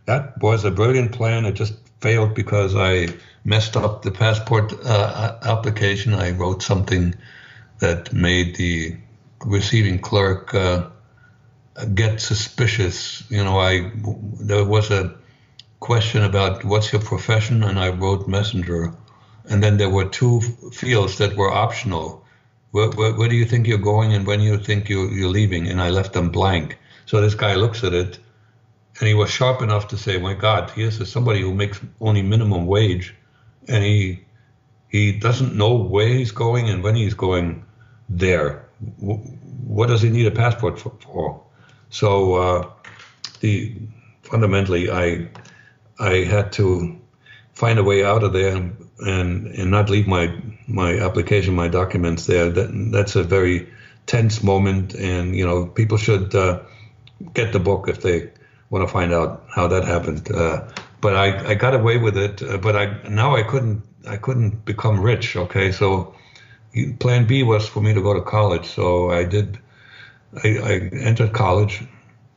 That was a brilliant plan. It just failed because I messed up the passport uh, application. I wrote something that made the receiving clerk uh, get suspicious. You know, I there was a question about what's your profession, and I wrote messenger, and then there were two fields that were optional where, where, where, do you think you're going and when you think you, you're leaving? And I left them blank. So this guy looks at it and he was sharp enough to say, my God, here's somebody who makes only minimum wage and he, he doesn't know where he's going and when he's going there. What does he need a passport for? So uh, the fundamentally, I I had to find a way out of there and and not leave my my application, my documents there. That that's a very tense moment, and you know people should uh, get the book if they want to find out how that happened. Uh, but I, I got away with it. Uh, but I now I couldn't I couldn't become rich. Okay, so plan B was for me to go to college. So I did. I, I entered college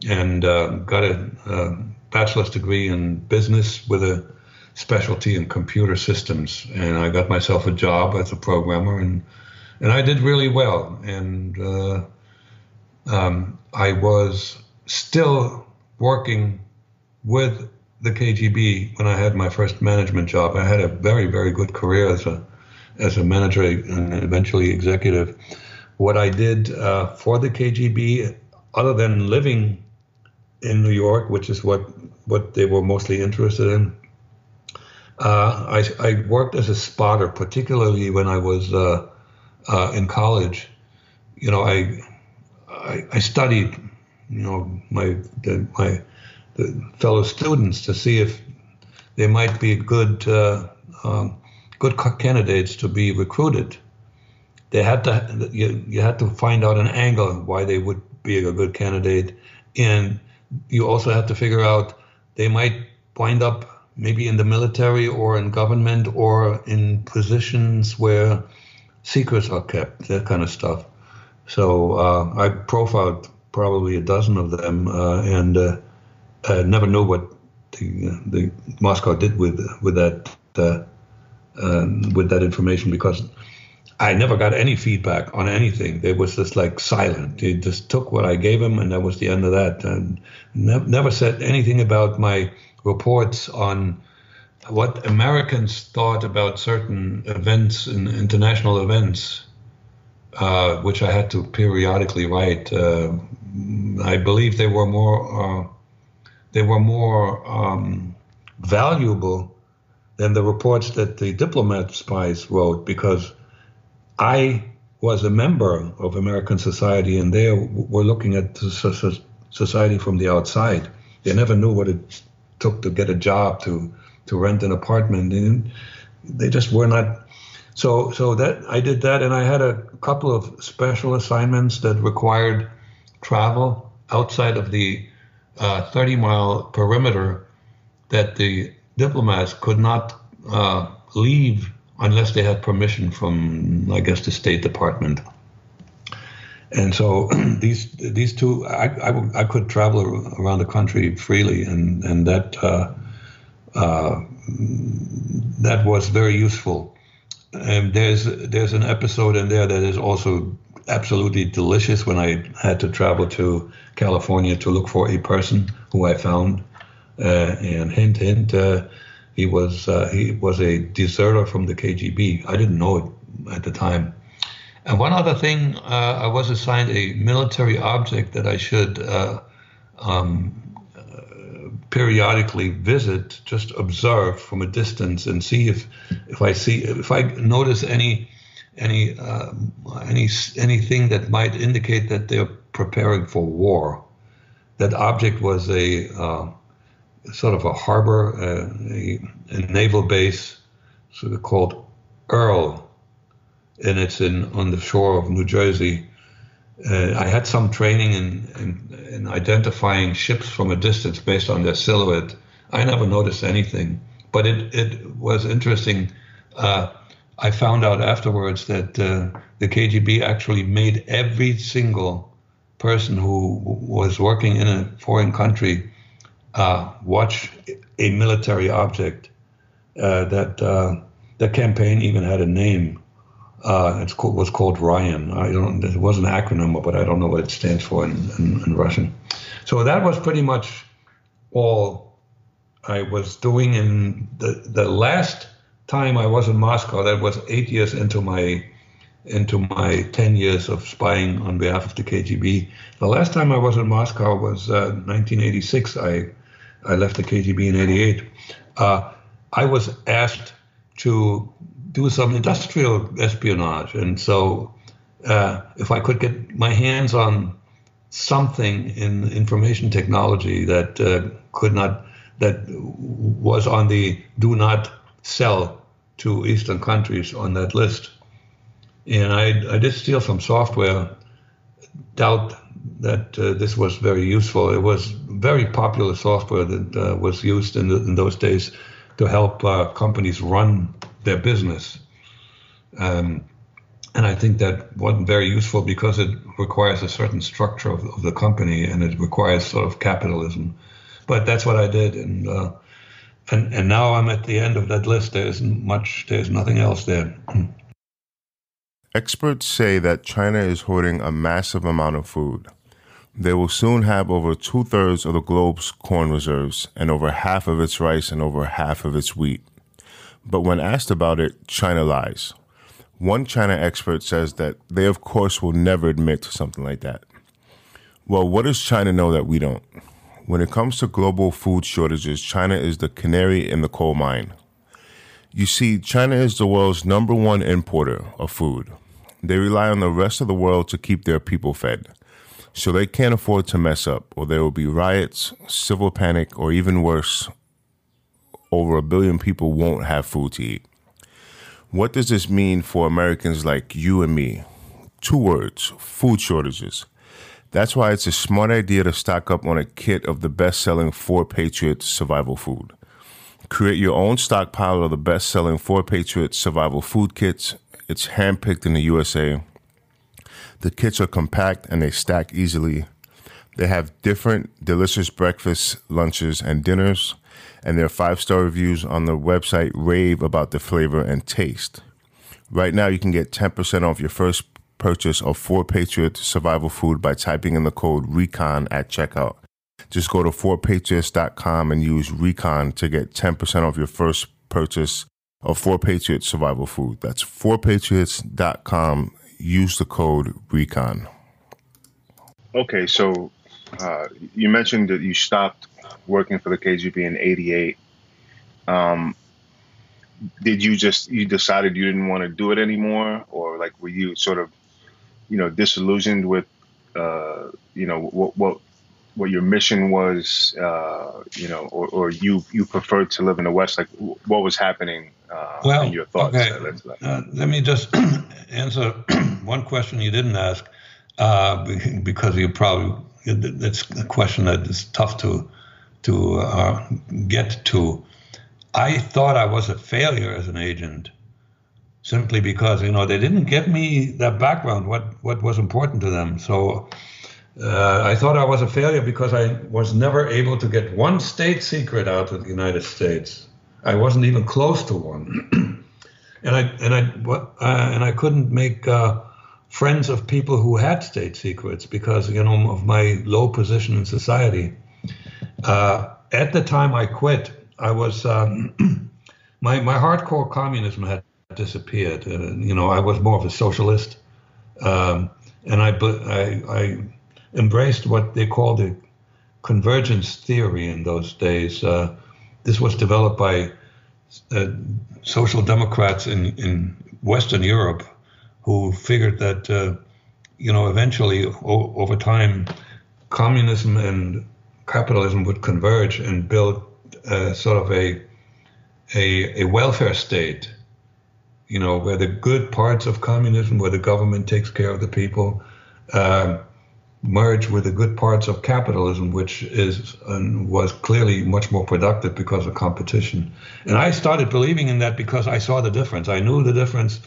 and uh, got a, a bachelor's degree in business with a specialty in computer systems, and I got myself a job as a programmer, and and I did really well. And uh, um, I was still working with the KGB when I had my first management job. I had a very very good career as a as a manager and eventually executive. What I did uh, for the KGB, other than living in New York, which is what what they were mostly interested in, uh, I, I, worked as a spotter, particularly when I was uh, uh, in college. You know, I, I, I studied, you know, my the, my the fellow students to see if they might be good uh, um, good candidates to be recruited. They had to you, you had to find out an angle why they would be a good candidate, and you also have to figure out they might wind up maybe in the military or in government or in positions where secrets are kept, that kind of stuff. So uh, I profiled probably a dozen of them uh, and uh, never know what the, the Moscow did with with that uh, um, with that information because I never got any feedback on anything. They was just like silent. They just took what I gave them, and that was the end of that. And ne- never said anything about my reports on what Americans thought about certain events and international events, uh, which I had to periodically write. Uh, I believe they were more uh, they were more um, valuable than the reports that the diplomat spies wrote because I was a member of American society and they were looking at society from the outside. They never knew what it took to get a job, to to rent an apartment, and they just were not. So so that I did that, and I had a couple of special assignments that required travel outside of the uh, 30 mile perimeter that the diplomats could not uh, leave unless they had permission from, I guess, the State Department. And so <clears throat> these these two, I, I, could travel around the country freely, and and that uh, uh, that was very useful. And there's there's an episode in there that is also absolutely delicious when I had to travel to California to look for a person who I found, uh, and hint hint, uh, he was uh, he was a deserter from the KGB. I didn't know it at the time and one other thing, uh, I was assigned a military object that I should uh, um, uh, periodically visit, just observe from a distance and see if, if I see if I notice any any uh, any anything that might indicate that they're preparing for war. That object was a uh, sort of a harbor, uh, a, a naval base, sort of called Earle and it's in on the shore of New Jersey. uh, I had some training in, in, in identifying ships from a distance based on their silhouette. I never noticed anything, but it it was interesting. Uh, I found out afterwards that uh, the KGB actually made every single person who was working in a foreign country uh, watch a military object. Uh, that uh, the campaign even had a name. Uh, it was called RYAN. I don't. It was an acronym, but I don't know what it stands for in, in, in Russian. So that was pretty much all I was doing. In the the last time I was in Moscow, that was eight years into my into my 10 years of spying on behalf of the KGB. The last time I was in Moscow was uh, 1986. I I left the KGB in 88. Uh, I was asked to do some industrial espionage, and so uh, if I could get my hands on something in information technology that uh, could not that was on the do not sell to Eastern countries on that list. And I, I did steal some software. Doubt that uh, this was very useful. It was very popular software that uh, was used in, the, in, those days to help uh, companies run their business. Um, and I think that wasn't very useful because it requires a certain structure of, of, the company and it requires sort of capitalism. But that's what I did, and uh, and and now I'm at the end of that list. There isn't much. There's nothing else there. Experts say that China is hoarding a massive amount of food. They will soon have over two thirds of the globe's corn reserves and over half of its rice and over half of its wheat. But when asked about it, China lies. One China expert says that they, of course, will never admit to something like that. Well, what does China know that we don't? When it comes to global food shortages, China is the canary in the coal mine. You see, China is the world's number one importer of food. They rely on the rest of the world to keep their people fed. So they can't afford to mess up, or there will be riots, civil panic, or even worse, over a billion people won't have food to eat. What does this mean for Americans like you and me? Two words food shortages. That's why it's a smart idea to stock up on a kit of the best selling Four Patriots survival food. Create your own stockpile of the best selling Four Patriots survival food kits it's handpicked in the USA. The kits are compact and they stack easily. They have different delicious breakfasts, lunches, and dinners, and their five star reviews on the website rave about the flavor and taste. Right now, you can get 10% off your first purchase of Four Patriot survival food by typing in the code RECON at checkout. Just go to 4patriots.com and use RECON to get 10% off your first purchase of Four Patriots Survival Food. That's 4patriots.com. Use the code RECON. Okay, so uh, you mentioned that you stopped working for the KGB in 88. Um, did you just, you decided you didn't want to do it anymore? Or like, were you sort of, you know, disillusioned with, uh, you know, what, what, what your mission was, uh, you know, or, or you you preferred to live in the West? Like, what was happening uh, well, in your thoughts? Okay. Uh, let me just <clears throat> answer <clears throat> one question you didn't ask, uh, because you probably that's a question that is tough to to uh, get to. I thought I was a failure as an agent, simply because you know they didn't give me that background, what what was important to them. So uh, I thought I was a failure because I was never able to get one state secret out of the United States. I wasn't even close to one, <clears throat> and I and I uh, and I couldn't make uh, friends of people who had state secrets because you know of my low position in society. Uh, at the time I quit, I was um, <clears throat> my my hardcore communism had disappeared. Uh, you know, I was more of a socialist, um, and I I, I embraced what they called the convergence theory in those days. Uh, this was developed by uh, social democrats in, in Western Europe who figured that, uh, you know, eventually o- over time, communism and capitalism would converge and build uh, sort of a, a, a welfare state, you know, where the good parts of communism, where the government takes care of the people, uh, merge with the good parts of capitalism, which is and was clearly much more productive because of competition. And I started believing in that because I saw the difference. I knew the difference,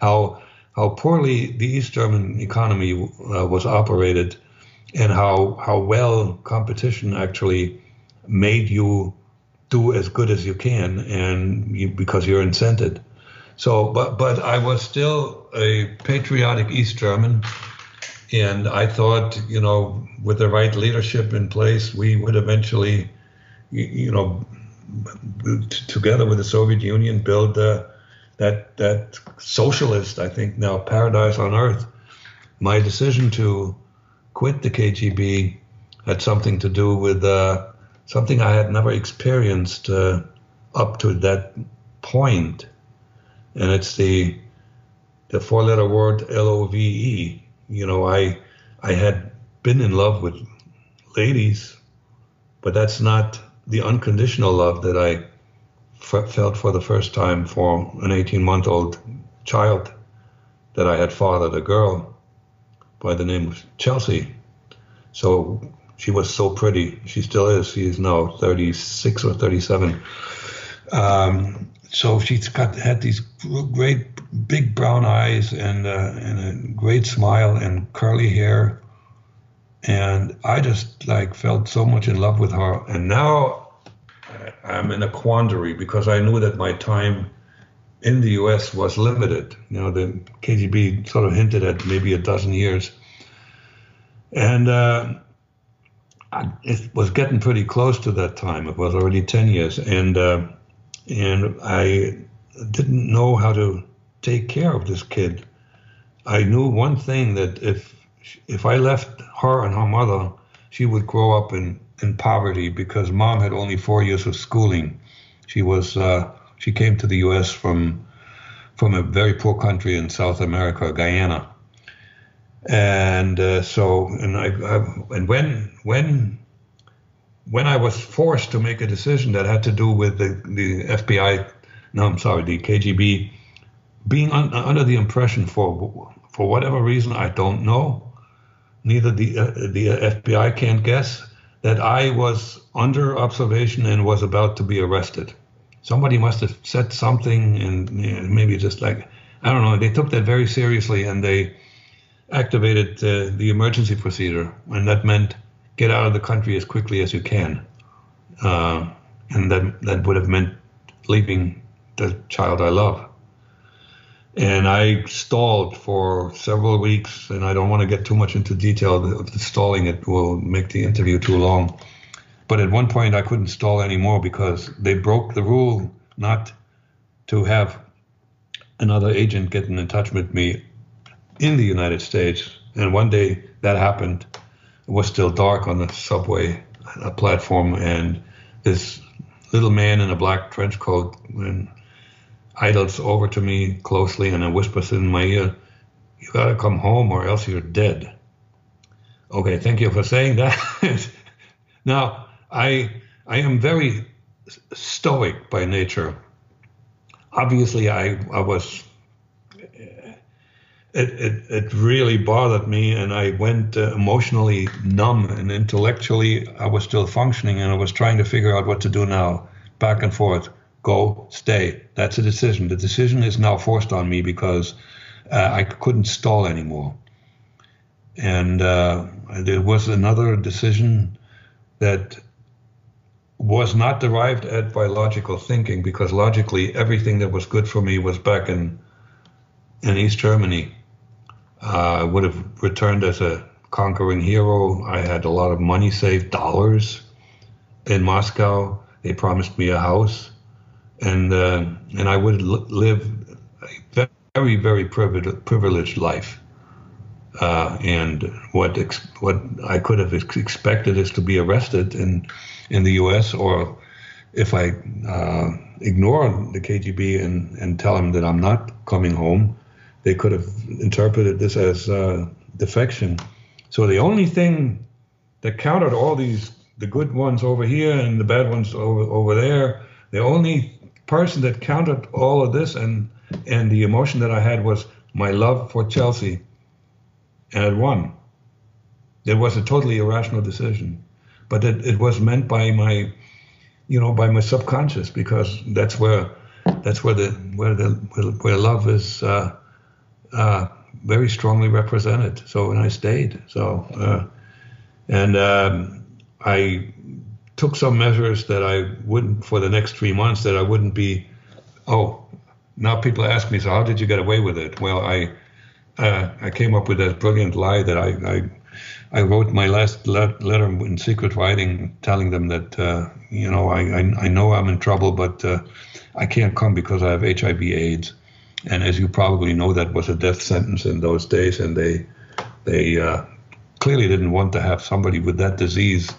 how how poorly the East German economy uh, was operated, and how how well competition actually made you do as good as you can, and you, because you're incented. So, but but I was still a patriotic East German and I thought, you know, with the right leadership in place, we would eventually, you know, together with the Soviet Union, build uh, that that socialist, I think now paradise on earth. My decision to quit the KGB had something to do with uh, something I had never experienced uh, up to that point. and it's the the four-letter word L O V E you know, I I had been in love with ladies, but that's not the unconditional love that I f- felt for the first time for an 18 month old child that I had fathered a girl by the name of Chelsea. So she was so pretty. She still is. She is now 36 or 37. Um, so she's got had these great big brown eyes and uh, and a great smile and curly hair, and I just like felt so much in love with her. And now I'm in a quandary because I knew that my time in the U.S. was limited. You know, the KGB sort of hinted at maybe a dozen years, and. Uh, it was getting pretty close to that time. It was already 10 years. And uh, and I didn't know how to take care of this kid. I knew one thing that if if I left her and her mother, she would grow up in, in poverty because mom had only four years of schooling. She was uh, she came to the U.S. from from a very poor country in South America, Guyana, and uh, so and I, I and when when when I was forced to make a decision that had to do with the, the FBI, no, I'm sorry, the KGB, being un, under the impression for for whatever reason I don't know, neither the uh, the FBI can't guess that I was under observation and was about to be arrested. Somebody must have said something, and you know, maybe just like I don't know. They took that very seriously, and they activated uh, the emergency procedure, and that meant get out of the country as quickly as you can. Uh, and that, that would have meant leaving the child I love. And I stalled for several weeks, and I don't want to get too much into detail of the stalling, it will make the interview too long. But at one point, I couldn't stall anymore because they broke the rule not to have another agent getting in touch with me in the United States. And one day that happened it was still dark on the subway platform, and this little man in a black trench coat and idles over to me closely and then whispers in my ear, "You gotta come home, or else you're dead." Okay, thank you for saying that. <laughs> now, I I am very stoic by nature. Obviously, I I was it, it, it really bothered me and I went uh, emotionally numb and intellectually I was still functioning and I was trying to figure out what to do now back and forth go stay. That's a decision. The decision is now forced on me because uh, I couldn't stall anymore. And uh, there was another decision that was not derived at by logical thinking because logically everything that was good for me was back in in East Germany. I uh, would have returned as a conquering hero. I had a lot of money saved, dollars in Moscow. They promised me a house, and uh, and I would live a very very privileged privileged life. Uh, and what ex- what I could have ex- expected is to be arrested in in the U.S. or if I uh, ignore the KGB and, and tell them that I'm not coming home, they could have interpreted this as uh, defection. So the only thing that countered all these, the good ones over here and the bad ones over over there, the only person that countered all of this and and the emotion that I had was my love for Chelsea, and it won. It was a totally irrational decision, but it, it was meant by my, you know, by my subconscious because that's where, that's where the where the where love is uh, uh, very strongly represented. So and I stayed. So uh, and um, I took some measures that I wouldn't for the next three months that I wouldn't be. Oh, now people ask me, so how did you get away with it? Well, I uh, I came up with that brilliant lie that I I, I wrote my last le- letter in secret writing, telling them that uh, you know I, I, I know I'm in trouble, but uh, I can't come because I have HIV/AIDS, and as you probably know, that was a death sentence in those days, and they they uh, clearly didn't want to have somebody with that disease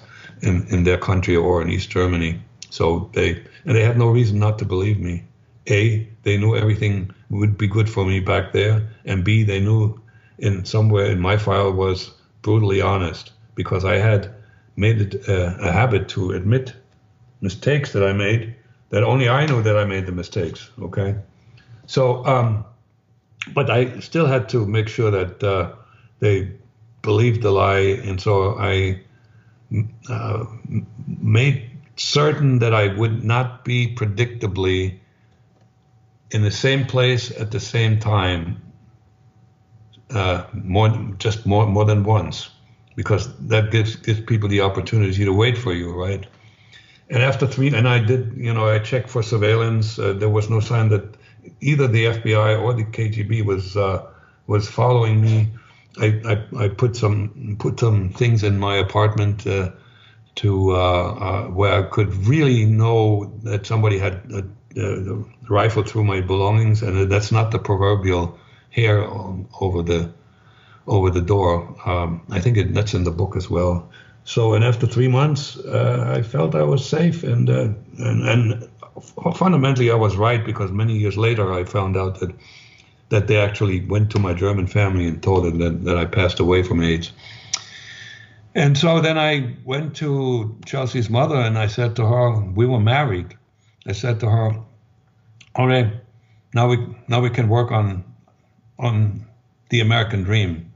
in, in their country or in East Germany. So they and they had no reason not to believe me. A, they knew everything would be good for me back there, and B, they knew in somewhere in my file was brutally honest because I had made it a, a habit to admit mistakes that I made that only I knew that I made the mistakes. Okay, so um, but I still had to make sure that uh, they believed the lie, and so I uh, made certain that I would not be predictably in the same place at the same time uh, more just more more than once because that gives gives people the opportunity to wait for you right? And after three and i did you know i checked for surveillance. Uh, there was no sign that either the fbi or the kgb was uh, was following me I, I, I, put some put some things in my apartment uh, to uh, uh, where I could really know that somebody had uh, rifled through my belongings, and that's not the proverbial hair over the over the door. Um, I think it, that's in the book as well. So, and after three months, uh, I felt I was safe, and, uh, and and fundamentally I was right because many years later I found out that that they actually went to my German family and told them that, that I passed away from AIDS. And so then I went to Chelsea's mother and I said to her, we were married. I said to her, all right, now we now we can work on on the American dream.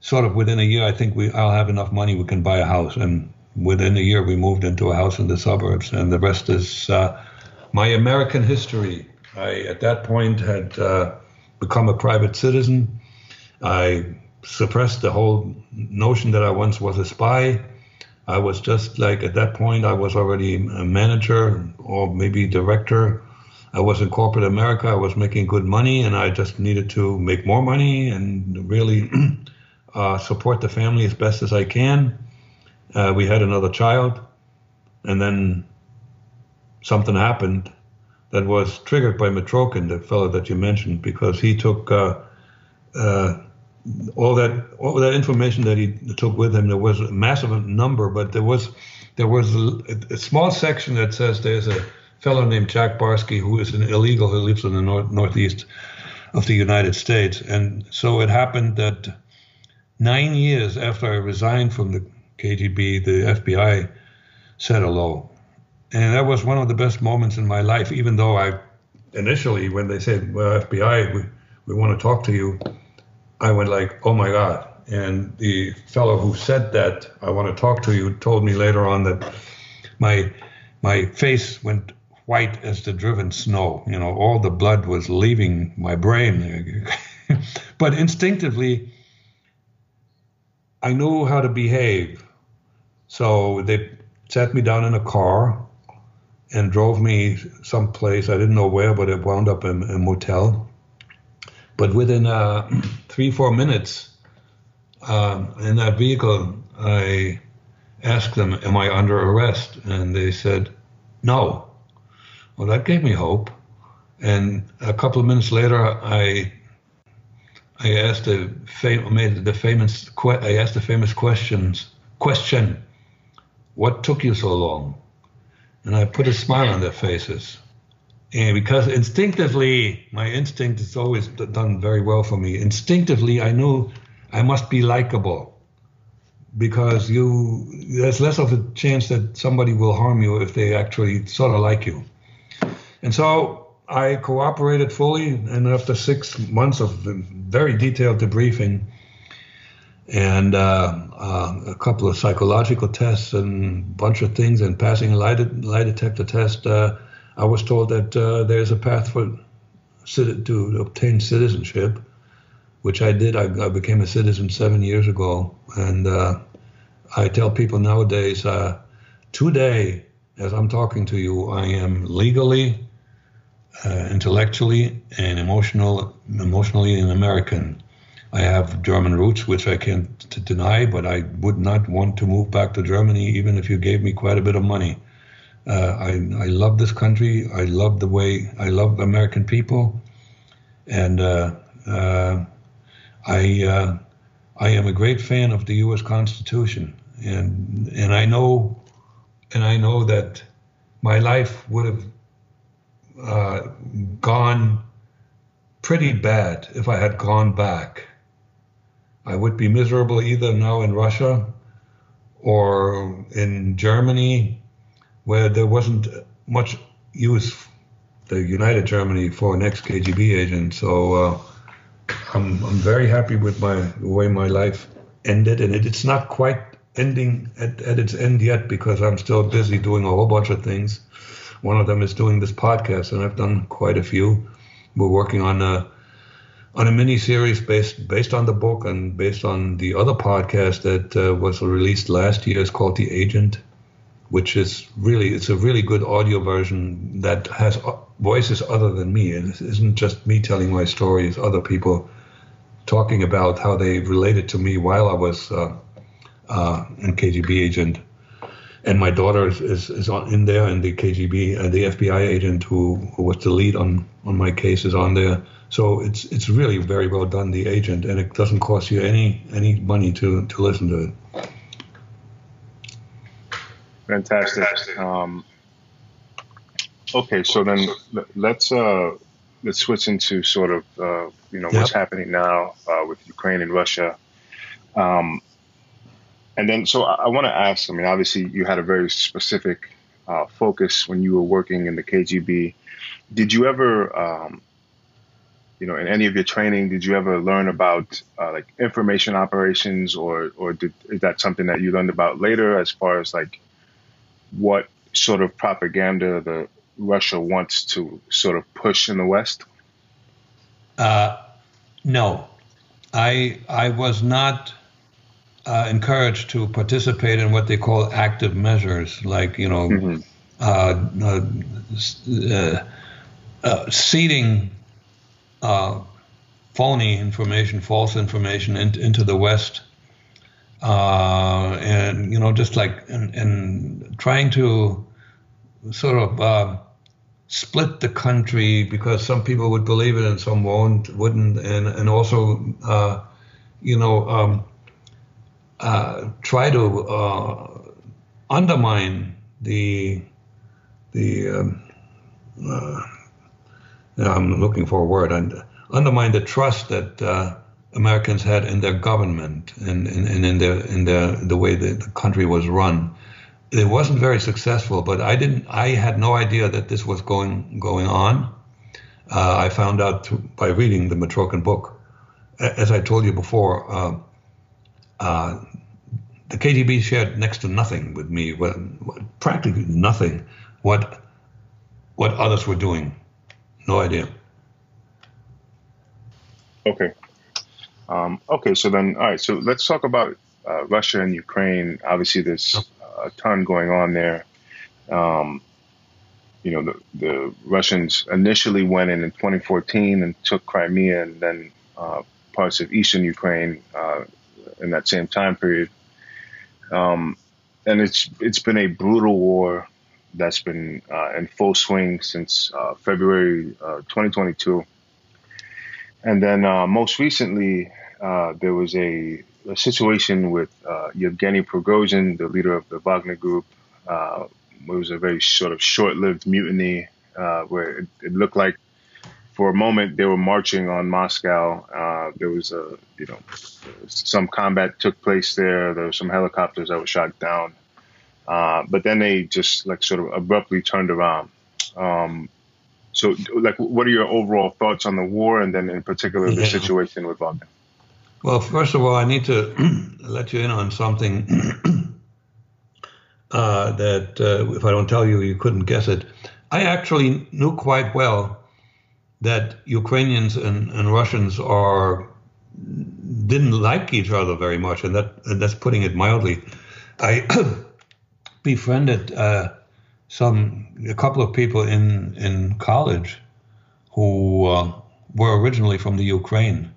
Sort of within a year, I think we I'll have enough money we can buy a house. And within a year, we moved into a house in the suburbs, and the rest is uh, my American history. I at that point had. Uh, become a private citizen. I suppressed the whole notion that I once was a spy. I was just like at that point, I was already a manager or maybe director. I was in corporate America. I was making good money, and I just needed to make more money and really <clears throat> uh, support the family as best as I can. Uh, we had another child, and then something happened that was triggered by Mitrokhin, the fellow that you mentioned, because he took uh, uh, all that all that information that he took with him. There was a massive number, but there was there was a, a small section that says there's a fellow named Jack Barsky who is an illegal who lives in the north, northeast of the United States, and so it happened that nine years after I resigned from the KGB, the FBI said hello and that was one of the best moments in my life. Even though I initially, when they said, "Well, FBI, we, we want to talk to you," I went like, "Oh my God!" And the fellow who said that, "I want to talk to you," told me later on that my my face went white as the driven snow. You know, all the blood was leaving my brain. <laughs> but instinctively, I knew how to behave. So they sat me down in a car and drove me someplace. I didn't know where, but it wound up in a motel. But within uh, <clears throat> three, four minutes um, in that vehicle, I asked them, Am I under arrest? And they said, No. Well, that gave me hope. And a couple of minutes later, I I asked the fam- made the famous que- I asked the famous questions question, what took you so long? And I put a smile on their faces. And because instinctively, my instinct has always done very well for me. Instinctively, I knew I must be likable because you there's less of a chance that somebody will harm you if they actually sort of like you. And so I cooperated fully, and after six months of very detailed debriefing, and uh, uh, a couple of psychological tests and a bunch of things, and passing a lie, lie detector test, uh, I was told that uh, there's a path for to obtain citizenship, which I did. I, I, became a citizen seven years ago, and uh, I tell people nowadays, uh, today, as I'm talking to you, I am legally, intellectually, and emotional, emotionally an American. I have German roots, which I can't deny, but I would not want to move back to Germany even if you gave me quite a bit of money. Uh, I, I love this country. I love the way I love American people, and uh, uh, I uh, I am a great fan of the U.S. Constitution, and and I know and I know that my life would have uh, gone pretty bad if I had gone back. I would be miserable either now in Russia or in Germany, where there wasn't much use, the United Germany, for an ex KGB agent. So uh, I'm, I'm very happy with my the way my life ended, and it, it's not quite ending at, at its end yet because I'm still busy doing a whole bunch of things. One of them is doing this podcast, and I've done quite a few. We're working on a on a mini series based based on the book and based on the other podcast that uh, was released last year. It's called The Agent, which is really it's a really good audio version that has voices other than me. And It isn't just me telling my story; it's other people talking about how they related to me while I was uh, uh, a KGB agent. And my daughter is, is, is in there, and the KGB, uh, the FBI agent who, who was the lead on, on my case is on there so it's it's really very well done, the agent, and it doesn't cost you any any money to to listen to it. Fantastic. Fantastic. Um, okay, so then let's uh, let's switch into sort of uh, you know yep. what's happening now uh, with Ukraine and Russia. Um, and then, so I, I want to ask. I mean, obviously, you had a very specific uh, focus when you were working in the KGB. Did you ever um, you know, in any of your training, did you ever learn about uh, like information operations, or or did, is that something that you learned about later, as far as like what sort of propaganda the Russia wants to sort of push in the West? Uh, no, I I was not uh, encouraged to participate in what they call active measures, like you know, mm-hmm. uh, uh, uh seeding uh, phony information, false information in, into the West, uh, and you know, just like and, and trying to sort of uh, split the country because some people would believe it and some won't, wouldn't, and and also, uh, you know, um, uh, try to uh, undermine the the um, I'm looking for a word, and undermine the trust that uh, Americans had in their government and, and, and in their in their the way the, the country was run. It wasn't very successful, but I didn't. I had no idea that this was going going on. Uh, I found out by reading the Mitrokhin book. As I told you before, uh, the KGB shared next to nothing with me, what, practically nothing, what what others were doing no idea. Okay. Um, okay, so then, all right, so let's talk about uh, Russia and Ukraine. Obviously, there's a ton going on there. Um, you know, the, the, Russians initially went in in 2014 and took Crimea and then uh, parts of eastern Ukraine uh, in that same time period. Um, and it's it's been a brutal war that's been uh, in full swing since uh, February uh, 2022. And then uh, most recently, uh, there was a, a situation with Yevgeny Prigozhin, the leader of the Wagner Group. it was a very sort of short-lived mutiny where it, it, looked like, for a moment, they were marching on Moscow. there was a, you know, some combat took place there. There were some helicopters that were shot down. Uh, but then they just like sort of abruptly turned around. Um, so, like, what are your overall thoughts on the war, and then in particular the yeah. situation with Wagner? Well, first of all, I need to <clears throat> let you in on something <clears throat> uh, that uh, if I don't tell you, you couldn't guess it. I actually knew quite well that Ukrainians and, and Russians are didn't like each other very much, and that and that's putting it mildly. I <coughs> befriended uh, some a couple of people in in college who uh, were originally from the Ukraine,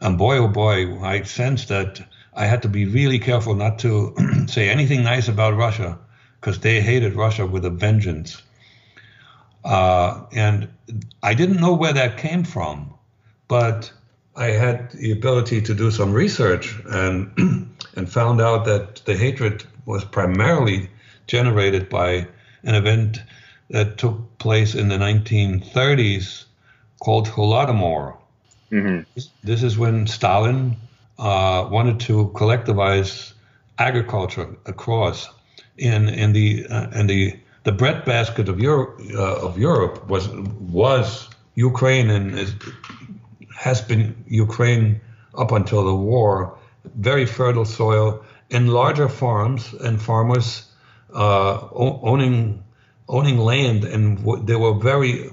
and boy oh boy, I sensed that I had to be really careful not to <coughs> say anything nice about Russia because they hated Russia with a vengeance. Uh, and I didn't know where that came from, but I had the ability to do some research and <clears throat> and found out that the hatred was primarily generated by an event that took place in the 1930s called Holodomor. Mm-hmm. This is when Stalin uh, wanted to collectivize agriculture across, in in the uh, and the the breadbasket of Europe uh, of Europe was was Ukraine and is, has been Ukraine up until the war, very fertile soil and larger farms and farmers uh, owning owning land, and they were very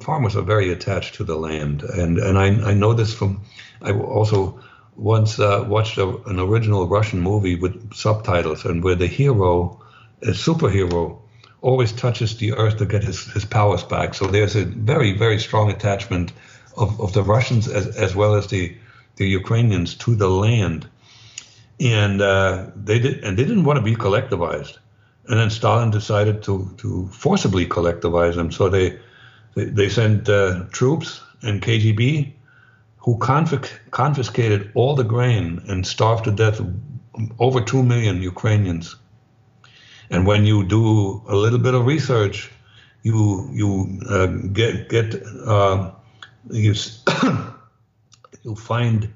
farmers are very attached to the land, and and I, I know this from I also once uh, watched a, an original Russian movie with subtitles, and where the hero, a superhero, always touches the earth to get his, his powers back. So there's a very very strong attachment of, of the Russians as, as well as the the Ukrainians to the land, and uh, they did and they didn't want to be collectivized and then Stalin decided to to forcibly collectivize them. So they they, they sent uh, troops and KGB who confisc- confiscated all the grain and starved to death over two million Ukrainians. And when you do a little bit of research, you you uh, get get uh, you <coughs> you find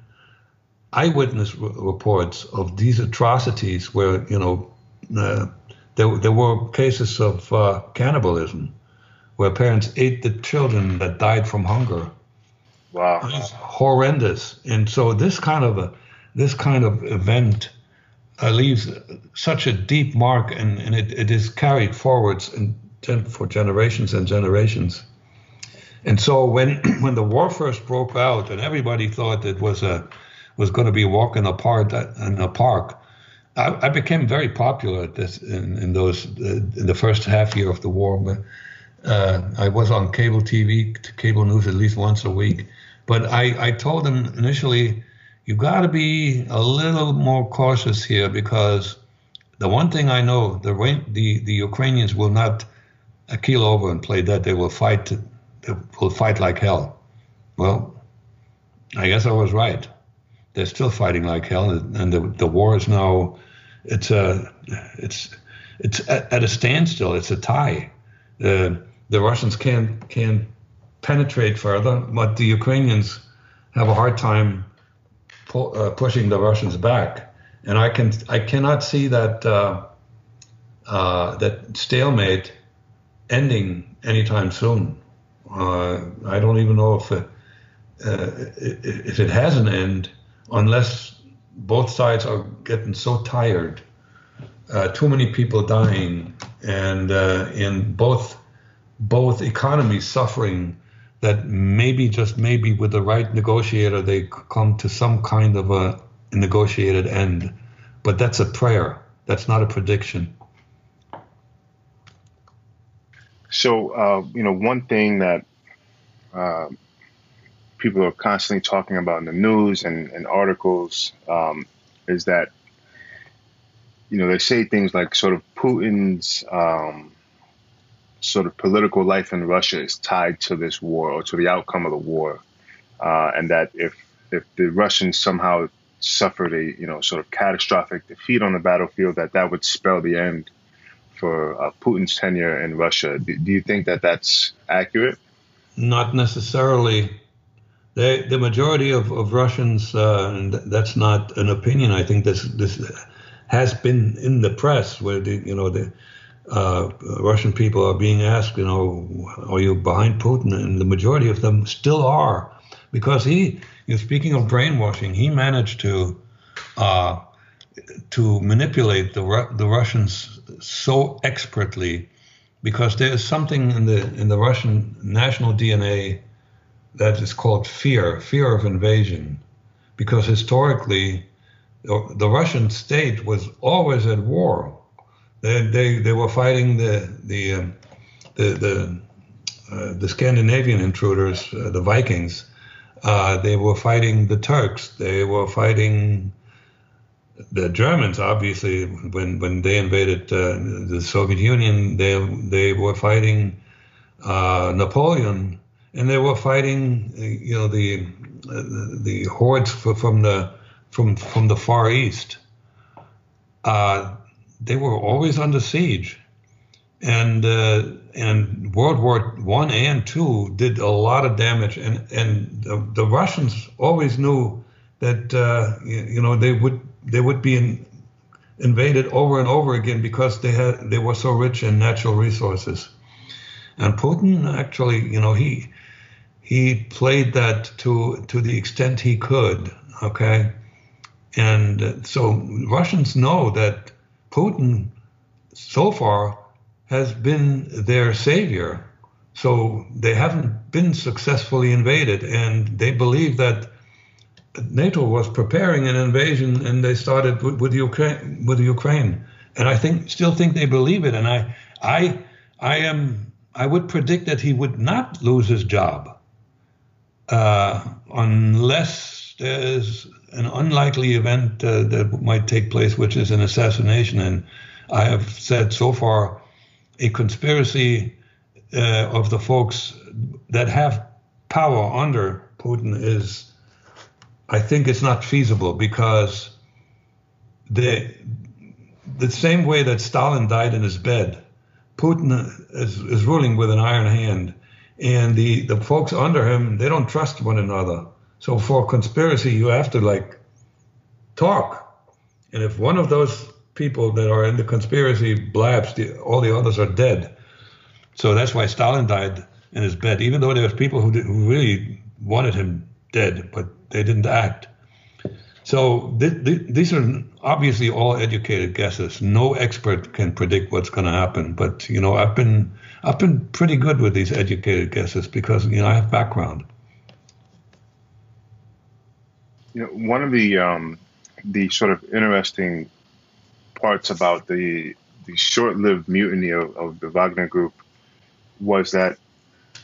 eyewitness r- reports of these atrocities where you know uh, there, there were cases of uh, cannibalism where parents ate the children that died from hunger. Wow, it's horrendous. And so this kind of a this kind of event uh, leaves such a deep mark, and, and it, it is carried forwards for generations and generations. And so when <clears throat> when the war first broke out, and everybody thought it was a was going to be a walk in a park, I, I became very popular at this in, in those uh, in the first half year of the war. But uh, I was on cable TV, cable news at least once a week. But I, I told them initially, you got to be a little more cautious here because the one thing I know, the the the Ukrainians will not keel over and play dead. They will fight. They will fight like hell. Well, I guess I was right. They're still fighting like hell, and the the war is now it's a it's it's at, a standstill. It's a tie. The the Russians can't can penetrate further, but the Ukrainians have a hard time pu- uh, pushing the Russians back. And I can I cannot see that uh, uh, that stalemate ending anytime soon. Uh, I don't even know if it, if it has an end, unless both sides are getting so tired, too many people dying, and in both both economies suffering. That maybe just maybe with the right negotiator they come to some kind of a negotiated end, but that's a prayer. That's not a prediction. So uh, you know, one thing that uh, people are constantly talking about in the news and, and articles um, is that you know they say things like sort of Putin's um, sort of political life in Russia is tied to this war or to the outcome of the war, uh, and that if if the Russians somehow suffered a you know sort of catastrophic defeat on the battlefield, that that would spell the end for uh, Putin's tenure in Russia. Do, do you think that that's accurate? Not necessarily the, the majority of, of Russians, uh, and that's not an opinion. I think this this has been in the press where the you know the uh, Russian people are being asked, you know, are you behind Putin? And the majority of them still are. because he, you speaking of brainwashing, he managed to uh, to manipulate the the Russians so expertly because there is something in the in the Russian national DNA that is called fear, fear of invasion, because historically the Russian state was always at war. They they, they were fighting the the um, the the, uh, the Scandinavian intruders, uh, the Vikings. Uh, they were fighting the Turks. They were fighting the Germans, obviously, when when they invaded uh, the Soviet Union, they they were fighting uh, Napoleon, and they were fighting, you know, the uh, the hordes from the from from the Far East. Uh, they were always under siege, and uh, and World War One and Two did a lot of damage, and and the, the Russians always knew that uh, you, you know they would they would be in, invaded over and over again because they had they were so rich in natural resources. And Putin actually, you know, he he played that to to the extent he could. Okay, and so Russians know that Putin so far has been their savior. So they haven't been successfully invaded, and they believe that NATO was preparing an invasion, and they started with, with Ukraine. With Ukraine, and I think still think they believe it. And I, I, I am. I would predict that he would not lose his job uh, unless there's an unlikely event uh, that might take place, which is an assassination. And I have said so far, a conspiracy uh, of the folks that have power under Putin is I think it's not feasible because the the same way that Stalin died in his bed, Putin is, is ruling with an iron hand, and the the folks under him they don't trust one another. So for conspiracy, you have to like talk, and if one of those people that are in the conspiracy blabs, the, all the others are dead. So that's why Stalin died in his bed, even though there was people who, did, who really wanted him dead, but they didn't act. So th- th- these are obviously all educated guesses. No expert can predict what's going to happen. But you know, I've been I've been pretty good with these educated guesses because you know I have background. You know, one of the um, the sort of interesting parts about the the short-lived mutiny of, of the Wagner Group was that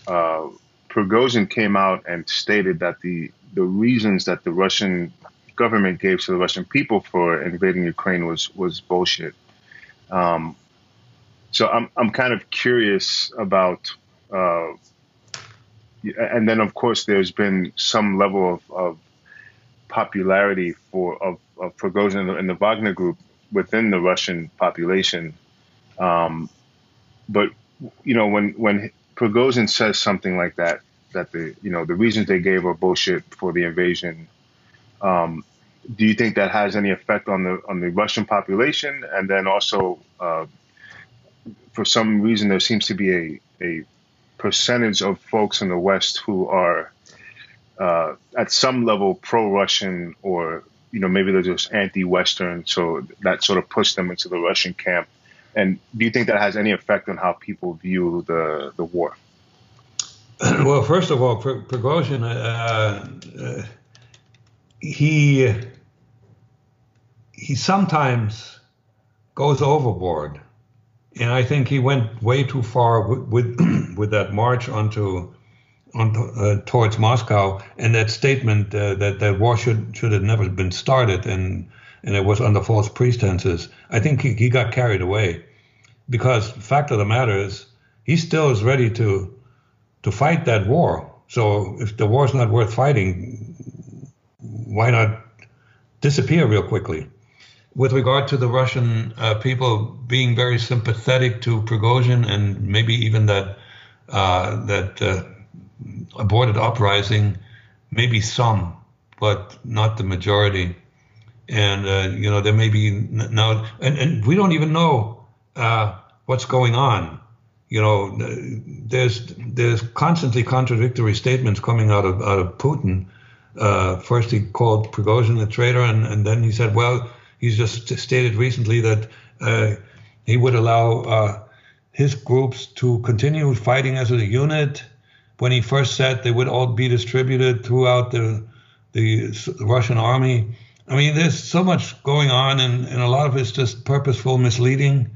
uh, Prigozhin came out and stated that the the reasons that the Russian government gave to the Russian people for invading Ukraine was was bullshit. Um, so I'm I'm kind of curious about, uh, and then of course there's been some level of, of popularity for of, of Prigozhin and the, and the Wagner Group within the Russian population. Um, but you know when when Prigozhin says something like that, that the you know the reasons they gave are bullshit for the invasion. Um, do you think that has any effect on the on the Russian population? And then also, uh, for some reason, there seems to be a a percentage of folks in the West who are uh, at some level pro-Russian, or you know maybe they're just anti-Western, so that sort of pushed them into the Russian camp. And do you think that has any effect on how people view the the war? <clears throat> well, first of all, Prigozhin, uh, uh, he he sometimes goes overboard, and I think he went way too far with with, <clears throat> with that march onto on uh, towards Moscow and that statement uh, that that war should should have never been started and and it was under false pretenses. I think he, he got carried away because fact of the matter is he still is ready to to fight that war. So if the war is not worth fighting, why not disappear real quickly? With regard to the Russian uh, people being very sympathetic to Prigozhin and maybe even that uh, that uh, aborted uprising, maybe some, but not the majority. And uh, you know there may be now, and, and we don't even know uh, what's going on you know, there's there's constantly contradictory statements coming out of out of Putin. Uh, first, he called Prigozhin a traitor, and, and then he said, well, he's just stated recently that uh, he would allow uh, his groups to continue fighting as a unit. When he first said they would all be distributed throughout the the Russian army. I mean, there's so much going on, and, and a lot of it's just purposeful misleading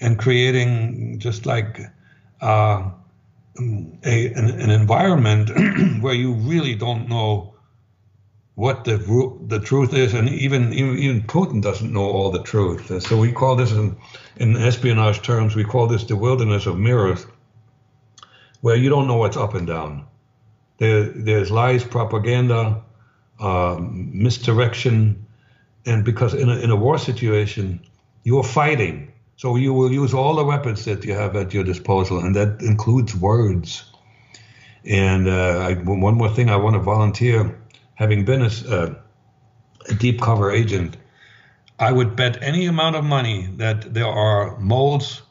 and creating just like uh, a, an, an environment <clears throat> where you really don't know what the the truth is, and even, even Putin doesn't know all the truth. So we call this, in, in espionage terms, we call this the wilderness of mirrors, where you don't know what's up and down. There, there's lies, propaganda, uh, misdirection, and because in a, in a war situation, you're fighting so you will use all the weapons that you have at your disposal, and that includes words. And uh, I, one more thing, I want to volunteer. Having been a, uh, a deep cover agent, I would bet any amount of money that there are moles,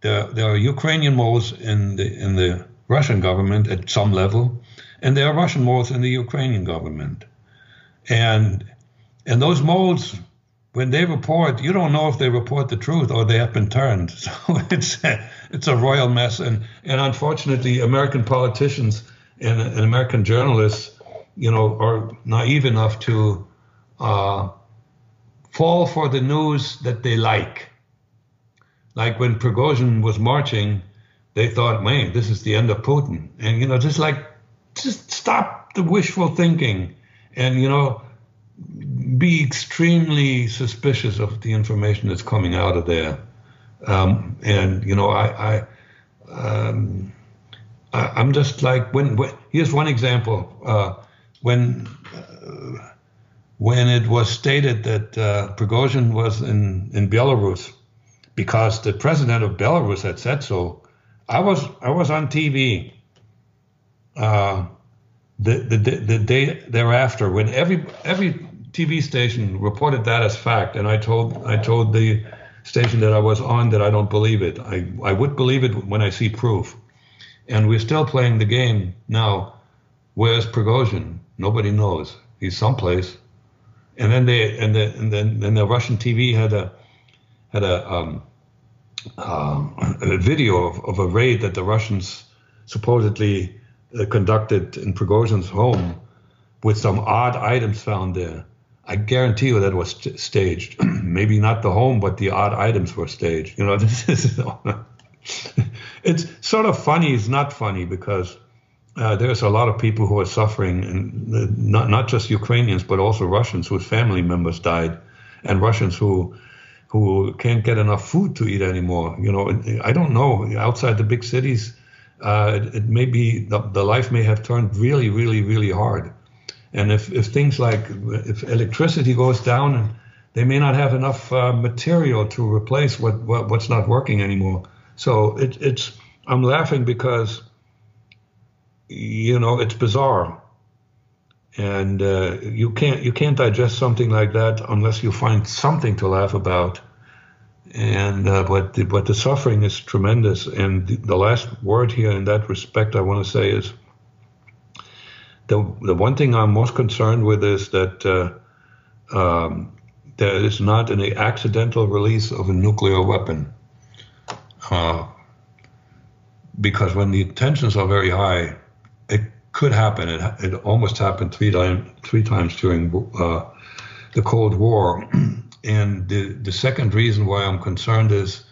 there, there are Ukrainian moles in the in the Russian government at some level, and there are Russian moles in the Ukrainian government, and and those moles when they report, you don't know if they report the truth or they have been turned. <laughs> So it's a, it's a royal mess, and and unfortunately, American politicians and, and American journalists, you know, are naive enough to uh, fall for the news that they like. Like when Prigozhin was marching, they thought, "Man, this is the end of Putin," and you know, just like, just stop the wishful thinking, and you know be extremely suspicious of the information that's coming out of there. Um, and you know, I, I, um, I am just like when, when, Here's one example. Uh, when uh, when it was stated that uh, Prigozhin was in in Belarus because the president of Belarus had said so, I was I was on TV. Uh, the, the the day thereafter, when every every TV station reported that as fact, and I told I told the station that I was on that I don't believe it. I, I would believe it when I see proof. And we're still playing the game now. Where's Prigozhin? Nobody knows. He's someplace. And then they and the and then and the Russian TV had a had a um, um, a video of, of, a raid that the Russians supposedly uh, conducted in Prigozhin's home with some odd items found there. I guarantee you that was staged. <clears throat> Maybe not the home, but the odd items were staged. You know, <laughs> this is <laughs> it's sort of funny. It's not funny because uh, there's a lot of people who are suffering, and uh, not not just Ukrainians, but also Russians whose family members died, and Russians who who can't get enough food to eat anymore. You know, I don't know. Outside the big cities, uh, it, it, may be the, the life may have turned really, really, really hard. And if, if things like if electricity goes down, and they may not have enough uh, material to replace what, what, what's not working anymore. So it, it's I'm laughing because you know it's bizarre, and uh, you can't you can't digest something like that unless you find something to laugh about. And uh, but the, but the suffering is tremendous. And the, the last word here in that respect I want to say is the the one thing I'm most concerned with is that uh, um, there is not an accidental release of a nuclear weapon. Uh, because when the tensions are very high, could happen. It, it almost happened three, time, three times during uh, the Cold War. <clears throat> and the, the second reason why I'm concerned is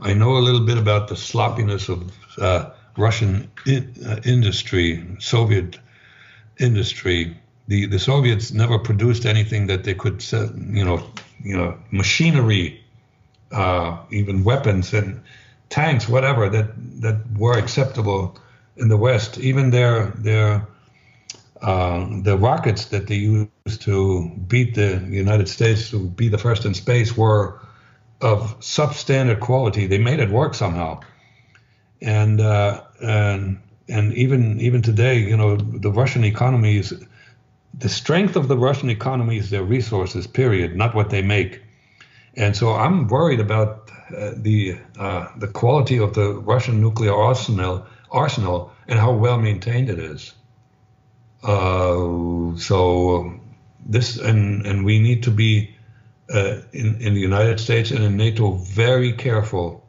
I know a little bit about the sloppiness of uh, Russian in, uh, industry, Soviet industry. The, the Soviets never produced anything that they could, you know, you know, machinery, uh, even weapons and tanks, whatever that that were acceptable in the West. Even their their uh, the rockets that they used to beat the United States to be the first in space were of substandard quality. They made it work somehow, and uh, and and even even today, you know, the Russian economy is the strength of the Russian economy is their resources. Period, not what they make. And so I'm worried about uh, the uh, the quality of the Russian nuclear arsenal arsenal and how well maintained it is. Uh, so this and and we need to be uh, in in the United States and in NATO very careful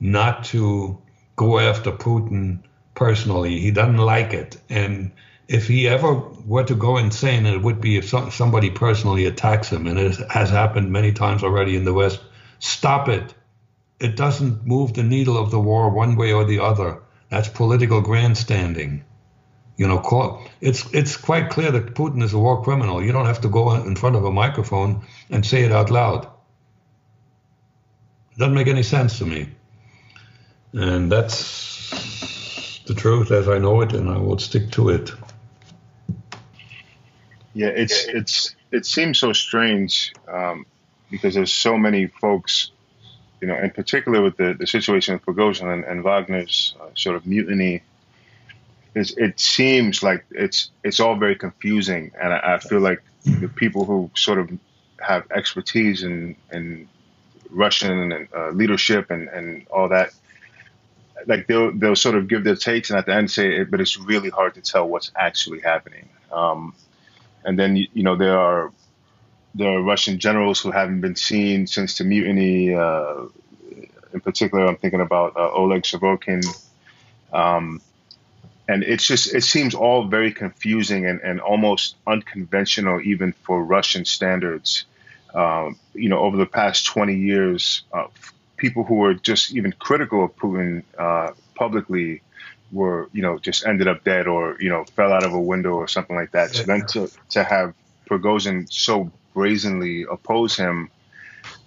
not to go after Putin personally. He doesn't like it, and if he ever were to go insane, it would be if somebody personally attacks him, and it has happened many times already in the West. Stop it. It doesn't move the needle of the war one way or the other. That's political grandstanding. You know, it's it's quite clear that Putin is a war criminal. You don't have to go in front of a microphone and say it out loud. It doesn't make any sense to me. And that's the truth as I know it, and I will stick to it. Yeah, it's it's it seems so strange um, because there's so many folks you know, in particular with the, the situation with Prigozhin and, and Wagner's uh, sort of mutiny, is it seems like it's it's all very confusing, and I, I, feel like the people who sort of have expertise in in Russian and uh, leadership and, and all that, like they'll they'll sort of give their takes and at the end say, it, but it's really hard to tell what's actually happening. Um, and then you know there are are Russian generals who haven't been seen since the mutiny. Uh, in particular, I'm thinking about uh, Oleg Surovikin. Um, and it's just it seems all very confusing and, and almost unconventional even for Russian standards. Um, you know, over the past 20 years, uh, people who were just even critical of Putin uh, publicly were, you know, just ended up dead or, you know, fell out of a window or something like that. So then to, to have Prigozhin so brazenly oppose him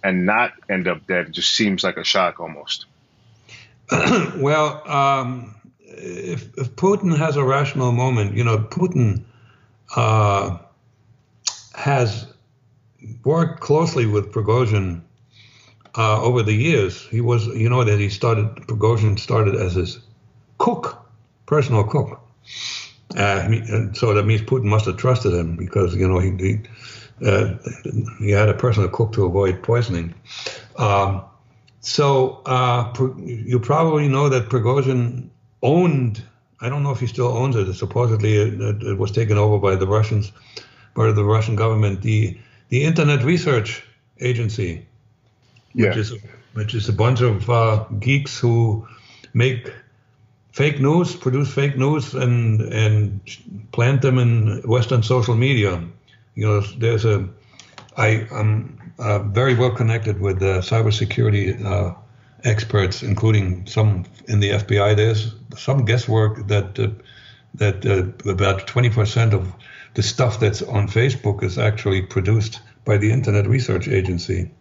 and not end up dead just seems like a shock almost. <clears throat> well, um, if, if, Putin has a rational moment, you know, Putin uh, has worked closely with Prigozhin uh, over the years. He was, you know, that he started, Prigozhin started as his cook, personal cook. Uh, so that means Putin must have trusted him because, you know, he, he uh, he had a personal cook to avoid poisoning. Um, so uh, you probably know that Prigozhin owned. I don't know if he still owns it. Supposedly, it, it was taken over by the Russians, by the Russian government. The the Internet Research Agency, yeah. which is which is a bunch of uh, geeks who make fake news, produce fake news, and and plant them in Western social media you know, there's a, I, I'm uh, very well connected with uh, cybersecurity uh, experts, including some in the FBI. There's some guesswork that uh, that uh, about 20% of the stuff that's on Facebook is actually produced by the Internet Research Agency.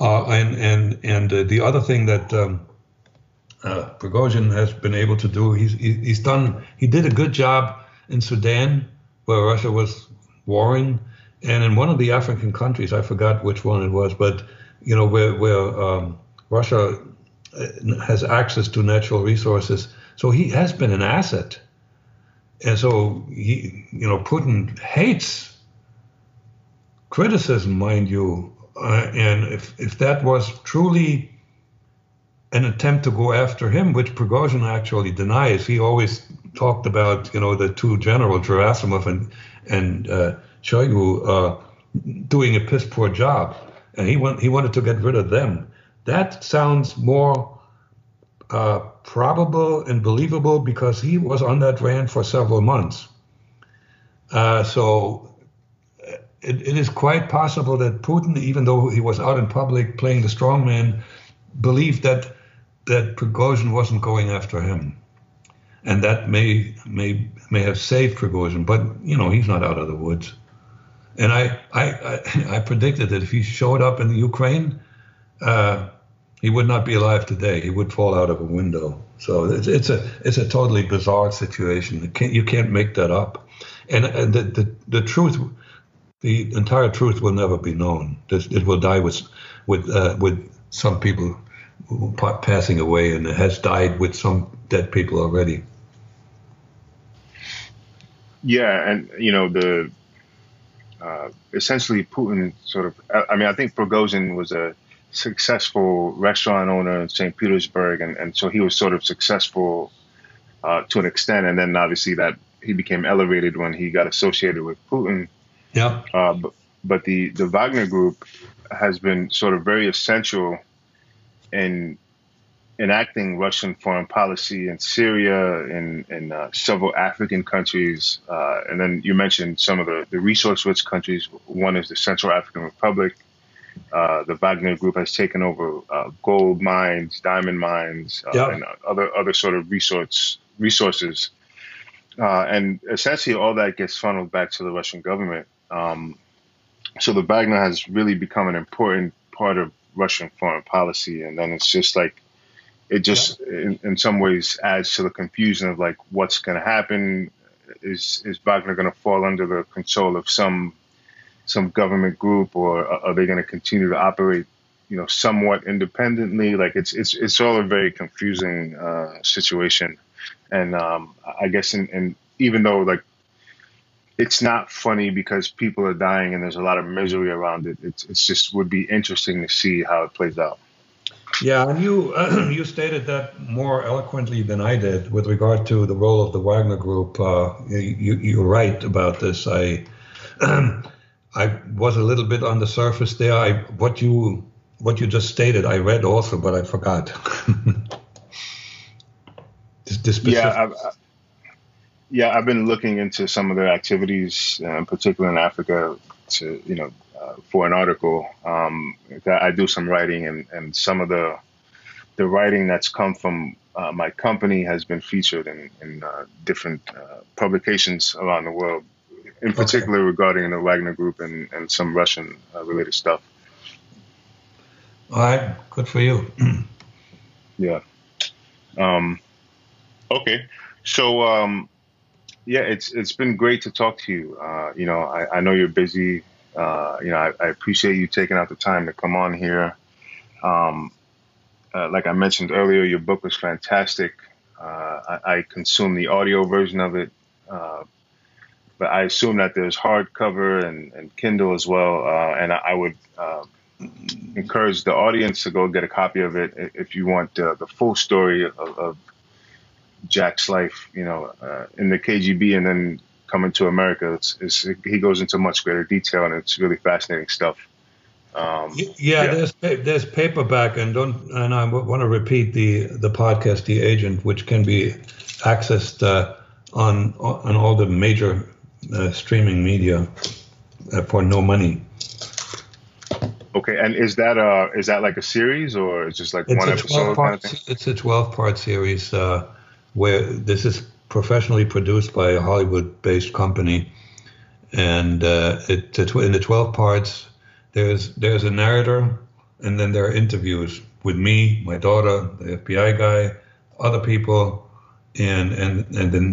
Uh, and and and uh, the other thing that um, Prigozhin has been able to do, he's he's done. He did a good job in Sudan, where Russia was warring. And in one of the African countries, I forgot which one it was, but you know where where um, Russia uh, has access to natural resources, so he has been an asset. And so he, you know, Putin hates criticism, mind you. Uh, and if if that was truly an attempt to go after him, which Prigozhin actually denies, he always talked about, you know, the two general Gerasimov and and uh, Shoigu uh, doing a piss poor job, and he he wanted to get rid of them. That sounds more uh, probable and believable because he was on that rant for several months. Uh, so it, it is quite possible that Putin, even though he was out in public playing the strongman, believed that that Prigozhin wasn't going after him and that may may may have saved Prigozhin, but you know he's not out of the woods. And I I I, I predicted that if he showed up in Ukraine, uh, he would not be alive today. He would fall out of a window. So it's, it's a it's a totally bizarre situation. You can't, you can't make that up. And, and the, the the truth, the entire truth will never be known. It will die with with uh, with some people passing away, and it has died with some dead people already. Yeah, and you know the uh, essentially Putin sort of. I mean, I think Prigozhin was a successful restaurant owner in St. Petersburg, and, and so he was sort of successful uh, to an extent, and then obviously that he became elevated when he got associated with Putin. Yeah. Uh, but, but the the Wagner Group has been sort of very essential in enacting Russian foreign policy in Syria, in, in uh, several African countries. Uh, and then you mentioned some of the, the resource rich countries. One is the Central African Republic. Uh, the Wagner Group has taken over uh, gold mines, diamond mines, uh, Yeah. and other other sort of resource resources. Uh, and essentially, all that gets funneled back to the Russian government. Um, so the Wagner has really become an important part of Russian foreign policy. And then it's just like it just in, in some ways adds to the confusion of like what's going to happen. Is is Wagner going to fall under the control of some some government group, or are are they going to continue to operate, you know, somewhat independently? Like it's it's it's all a very confusing uh, situation, and um, I guess in, in even though like it's not funny because people are dying and there's a lot of misery around it. It's it's just would be interesting to see how it plays out. Yeah, and you <clears throat> you stated that more eloquently than I did with regard to the role of the Wagner Group. Uh, you, you're right about this. I <clears throat> I was a little bit on the surface there. I what you what you just stated, I read also, but I forgot. <laughs> this, this Yeah, I've, I- yeah, I've been looking into some of their activities, uh, in in Africa, to you know, for an article. Um, I do some writing, and, and some of the the writing that's come from uh, my company has been featured in, in uh, different uh, publications around the world, in particular regarding the Wagner Group and, and some Russian uh, related stuff. All right, good for you. Yeah. Um, okay. So, um, yeah, it's it's been great to talk to you. Uh, you know, I, I know you're busy. Uh, you know, I, I appreciate you taking out the time to come on here. Um, uh, like I mentioned earlier, your book was fantastic. Uh, I, I consumed the audio version of it, uh, but I assume that there's hardcover and, and Kindle as well. Uh, and I, I would encourage the audience to go get a copy of it if you want the full story of, of Jack's life, you know, in the KGB and then coming to America. It's, it's, he goes into much greater detail and it's really fascinating stuff. Um, Y- Yeah, there's there's paperback, and don't and I want to repeat the the podcast, The Agent, which can be accessed uh, on on all the major uh, streaming media uh, for no money. okay, and is that uh is that like a series or is just like It's one episode twelve kind of? It's a twelve part series uh, where this is professionally produced by a Hollywood based company, and uh, it in the twelve parts there's there's a narrator, and then there are interviews with me, my daughter, the FBI guy, other people, and and and then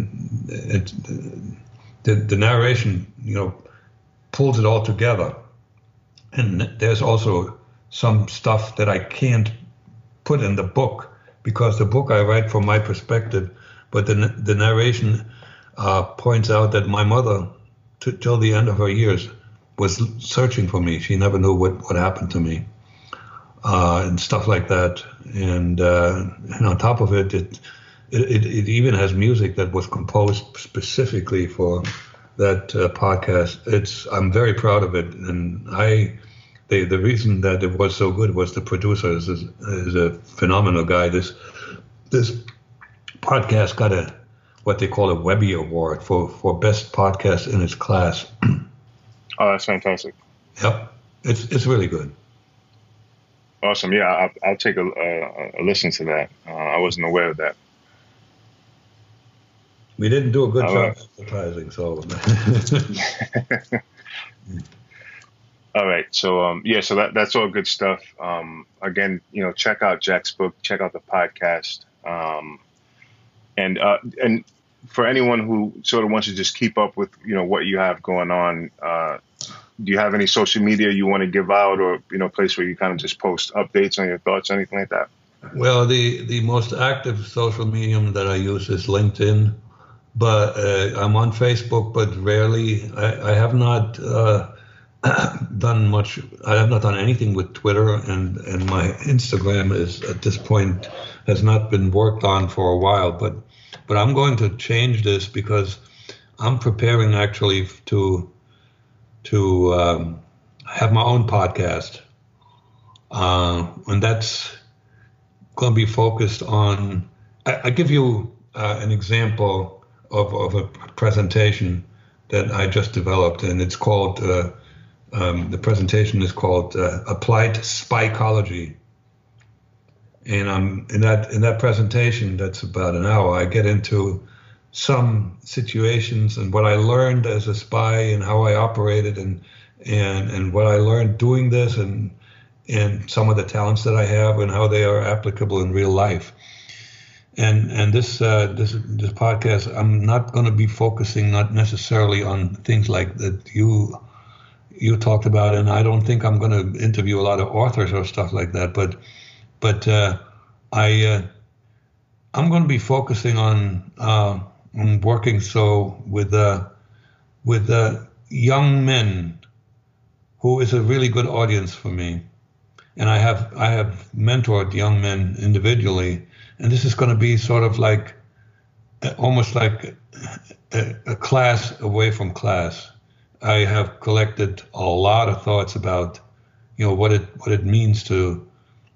it, the the narration you know pulls it all together, and there's also some stuff that I can't put in the book because the book I write from my perspective, but the the narration uh, points out that my mother, t- till the end of her years, was searching for me. She never knew what what happened to me, uh, and stuff like that. And uh, and on top of it, it, it it even has music that was composed specifically for that uh, podcast. It's I'm very proud of it, and I the the reason that it was so good was the producer is, is, is a phenomenal guy. This this podcast got a what they call a Webby Award for for best podcast in its class. <clears throat> Oh, that's fantastic. yep, it's it's really good. Awesome. Yeah, I'll, I'll take a, a, a listen to that. Uh, I wasn't aware of that. We didn't do a good All job right. advertising, so <laughs> <laughs> All right. So um, yeah, so that that's all good stuff. Um, again, you know, check out Jack's book, check out the podcast, um, and uh, and for anyone who sort of wants to just keep up with you know what you have going on. Uh, do you have any social media you want to give out, or you know, place where you kind of just post updates on your thoughts, anything like that? Well, the, the most active social medium that I use is LinkedIn, but uh, I'm on Facebook, but rarely. I, I have not uh, <clears throat> done much. I have not done anything with Twitter, and and my Instagram is at this point has not been worked on for a while. But but I'm going to change this because I'm preparing actually to to um, have my own podcast, uh, and that's going to be focused on. I, I give you uh, an example of, of a presentation that I just developed, and it's called. Uh, um, the presentation is called uh, Applied Psychology, and I'm in that in that presentation. That's about an hour. I get into some situations and what I learned as a spy and how I operated and and and what I learned doing this and and some of the talents that I have and how they are applicable in real life. And and this uh, this this podcast, I'm not going to be focusing not necessarily on things like that you you talked about, and I don't think I'm going to interview a lot of authors or stuff like that. But but uh, I uh, I'm going to be focusing on uh, on working so with uh, with uh, young men, who is a really good audience for me, and I have I have mentored young men individually, and this is going to be sort of like almost like a, a class away from class I have collected a lot of thoughts about, you know, what it what it means to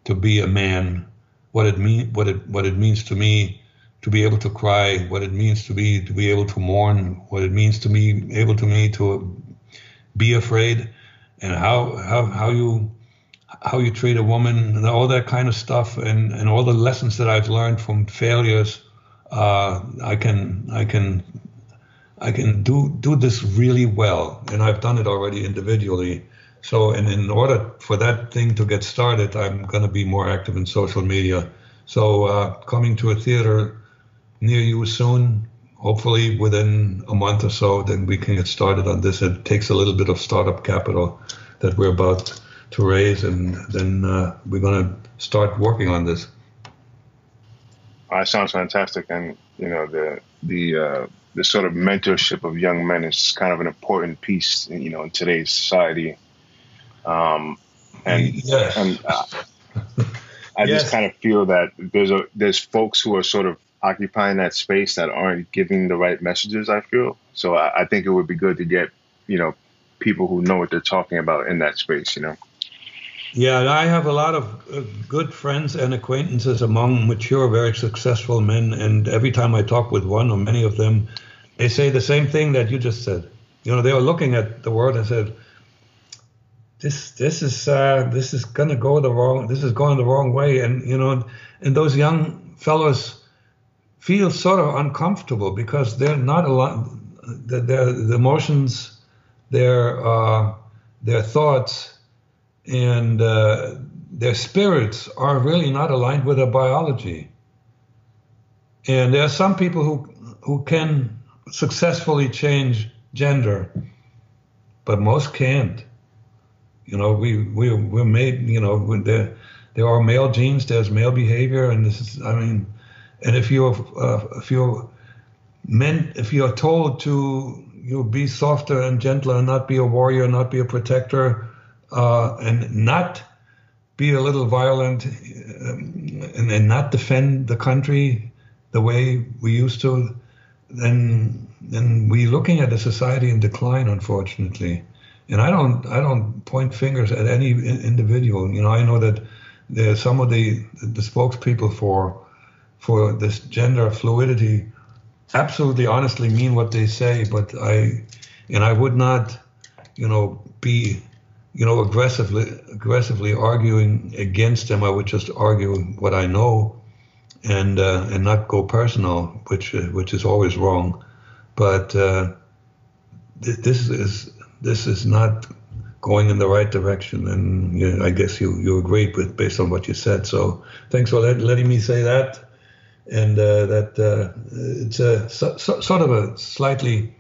to be a man, what it mean what it what it means to me to be able to cry, what it means to be to be able to mourn, what it means to me able to me to be afraid, and how how how you how you treat a woman and all that kind of stuff, and and all the lessons that I've learned from failures. Uh, I can I can I can do do this really well, and I've done it already individually. So, and in order for that thing to get started, I'm going to be more active in social media. So, uh, coming to a theater near you soon, hopefully within a month or so, then we can get started on this. It takes a little bit of startup capital that we're about to raise, and then uh, we're going to start working on this. Uh, sounds fantastic, and you know the the uh, the sort of mentorship of young men is kind of an important piece, you know, in today's society. Um, and yes. and uh, I yes. just kind of feel that there's a there's folks who are sort of occupying that space that aren't giving the right messages. I feel so. I, I think it would be good to get you know people who know what they're talking about in that space. You know. Yeah, I have a lot of uh, good friends and acquaintances among mature, very successful men, and every time I talk with one or many of them, they say the same thing that you just said. You know, they were looking at the world and said, "This, this is, uh, this is going to go the wrong. This is going the wrong way." And you know, and those young fellows feel sort of uncomfortable because they're not a lot. The, their the emotions, their uh, their thoughts, and uh, their spirits are really not aligned with their biology. And there are some people who who can successfully change gender, but most can't. You know, we we we're made. You know, there there are male genes. There's male behavior, and this is. I mean, and if you're uh, if you're meant if you're told to you be softer and gentler and not be a warrior, not be a protector, uh, and not be a little violent, um, and, and not defend the country the way we used to then then we're looking at a society in decline, unfortunately. And I don't I don't point fingers at any individual. You know, I know that there are some of the the spokespeople for for this gender fluidity absolutely honestly mean what they say, but I and I would not, you know, be you know aggressively aggressively arguing against them. I would just argue what I know and uh, and not go personal, which uh, which is always wrong. But uh, th- this is this is not going in the right direction, and you know, I guess you you agree with based on what you said. So thanks for let, letting me say that, and uh, that uh, it's a so, so, sort of a slightly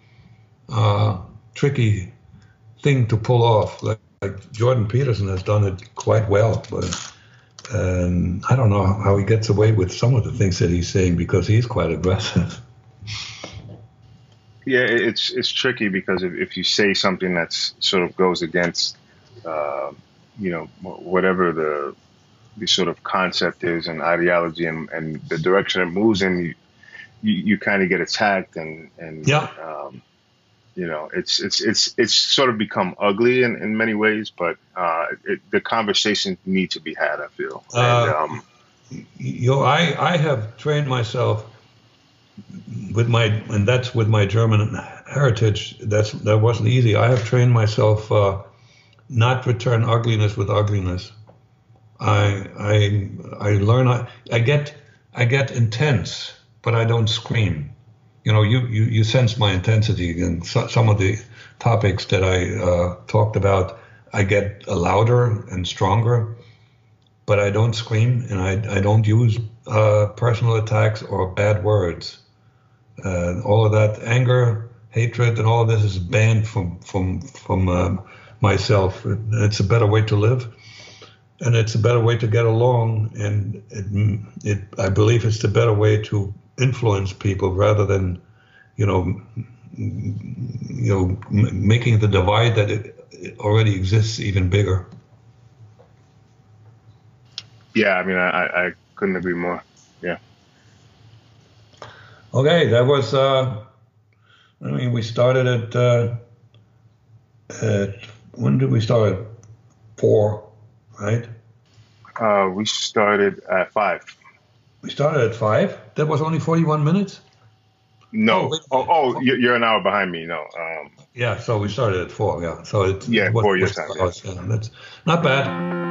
uh, tricky thing to pull off. Like, like Jordan Peterson has done it quite well, but and I don't know how he gets away with some of the things that he's saying because he's quite aggressive. Yeah, it's it's tricky because if, if you say something that's sort of goes against, uh, you know, whatever the the sort of concept is and ideology and, and the direction it moves in, you you, you kind of get attacked and and yeah. Um, you know, it's it's it's it's sort of become ugly in, in many ways, but uh, it, the conversations need to be had. I feel. Uh, and, um, you know, I I have trained myself with my and that's with my German heritage. That's that wasn't easy. I have trained myself uh, not return ugliness with ugliness. I I I learn. I, I get I get intense, but I don't scream you know, you, you, you sense my intensity and so, some of the topics that I uh, talked about. I get louder and stronger, but I don't scream and I, I don't use uh, personal attacks or bad words. Uh, all of that anger, hatred, and all of this is banned from from from um, myself. It's a better way to live, and it's a better way to get along. And it, it I believe it's the better way to influence people rather than, you know, you know, making the divide that it, it already exists even bigger. Yeah, I mean, I, I couldn't agree more. Yeah. Okay, that was. Uh, I mean, we started at. Uh, at when did we start? Four, right? Uh, we started at five. We started at five. That was only forty-one minutes. No. Oh, oh, oh, you're an hour behind me. No. Um, yeah. So we started at four. Yeah. So it's yeah, four years time. Yeah. That's not bad.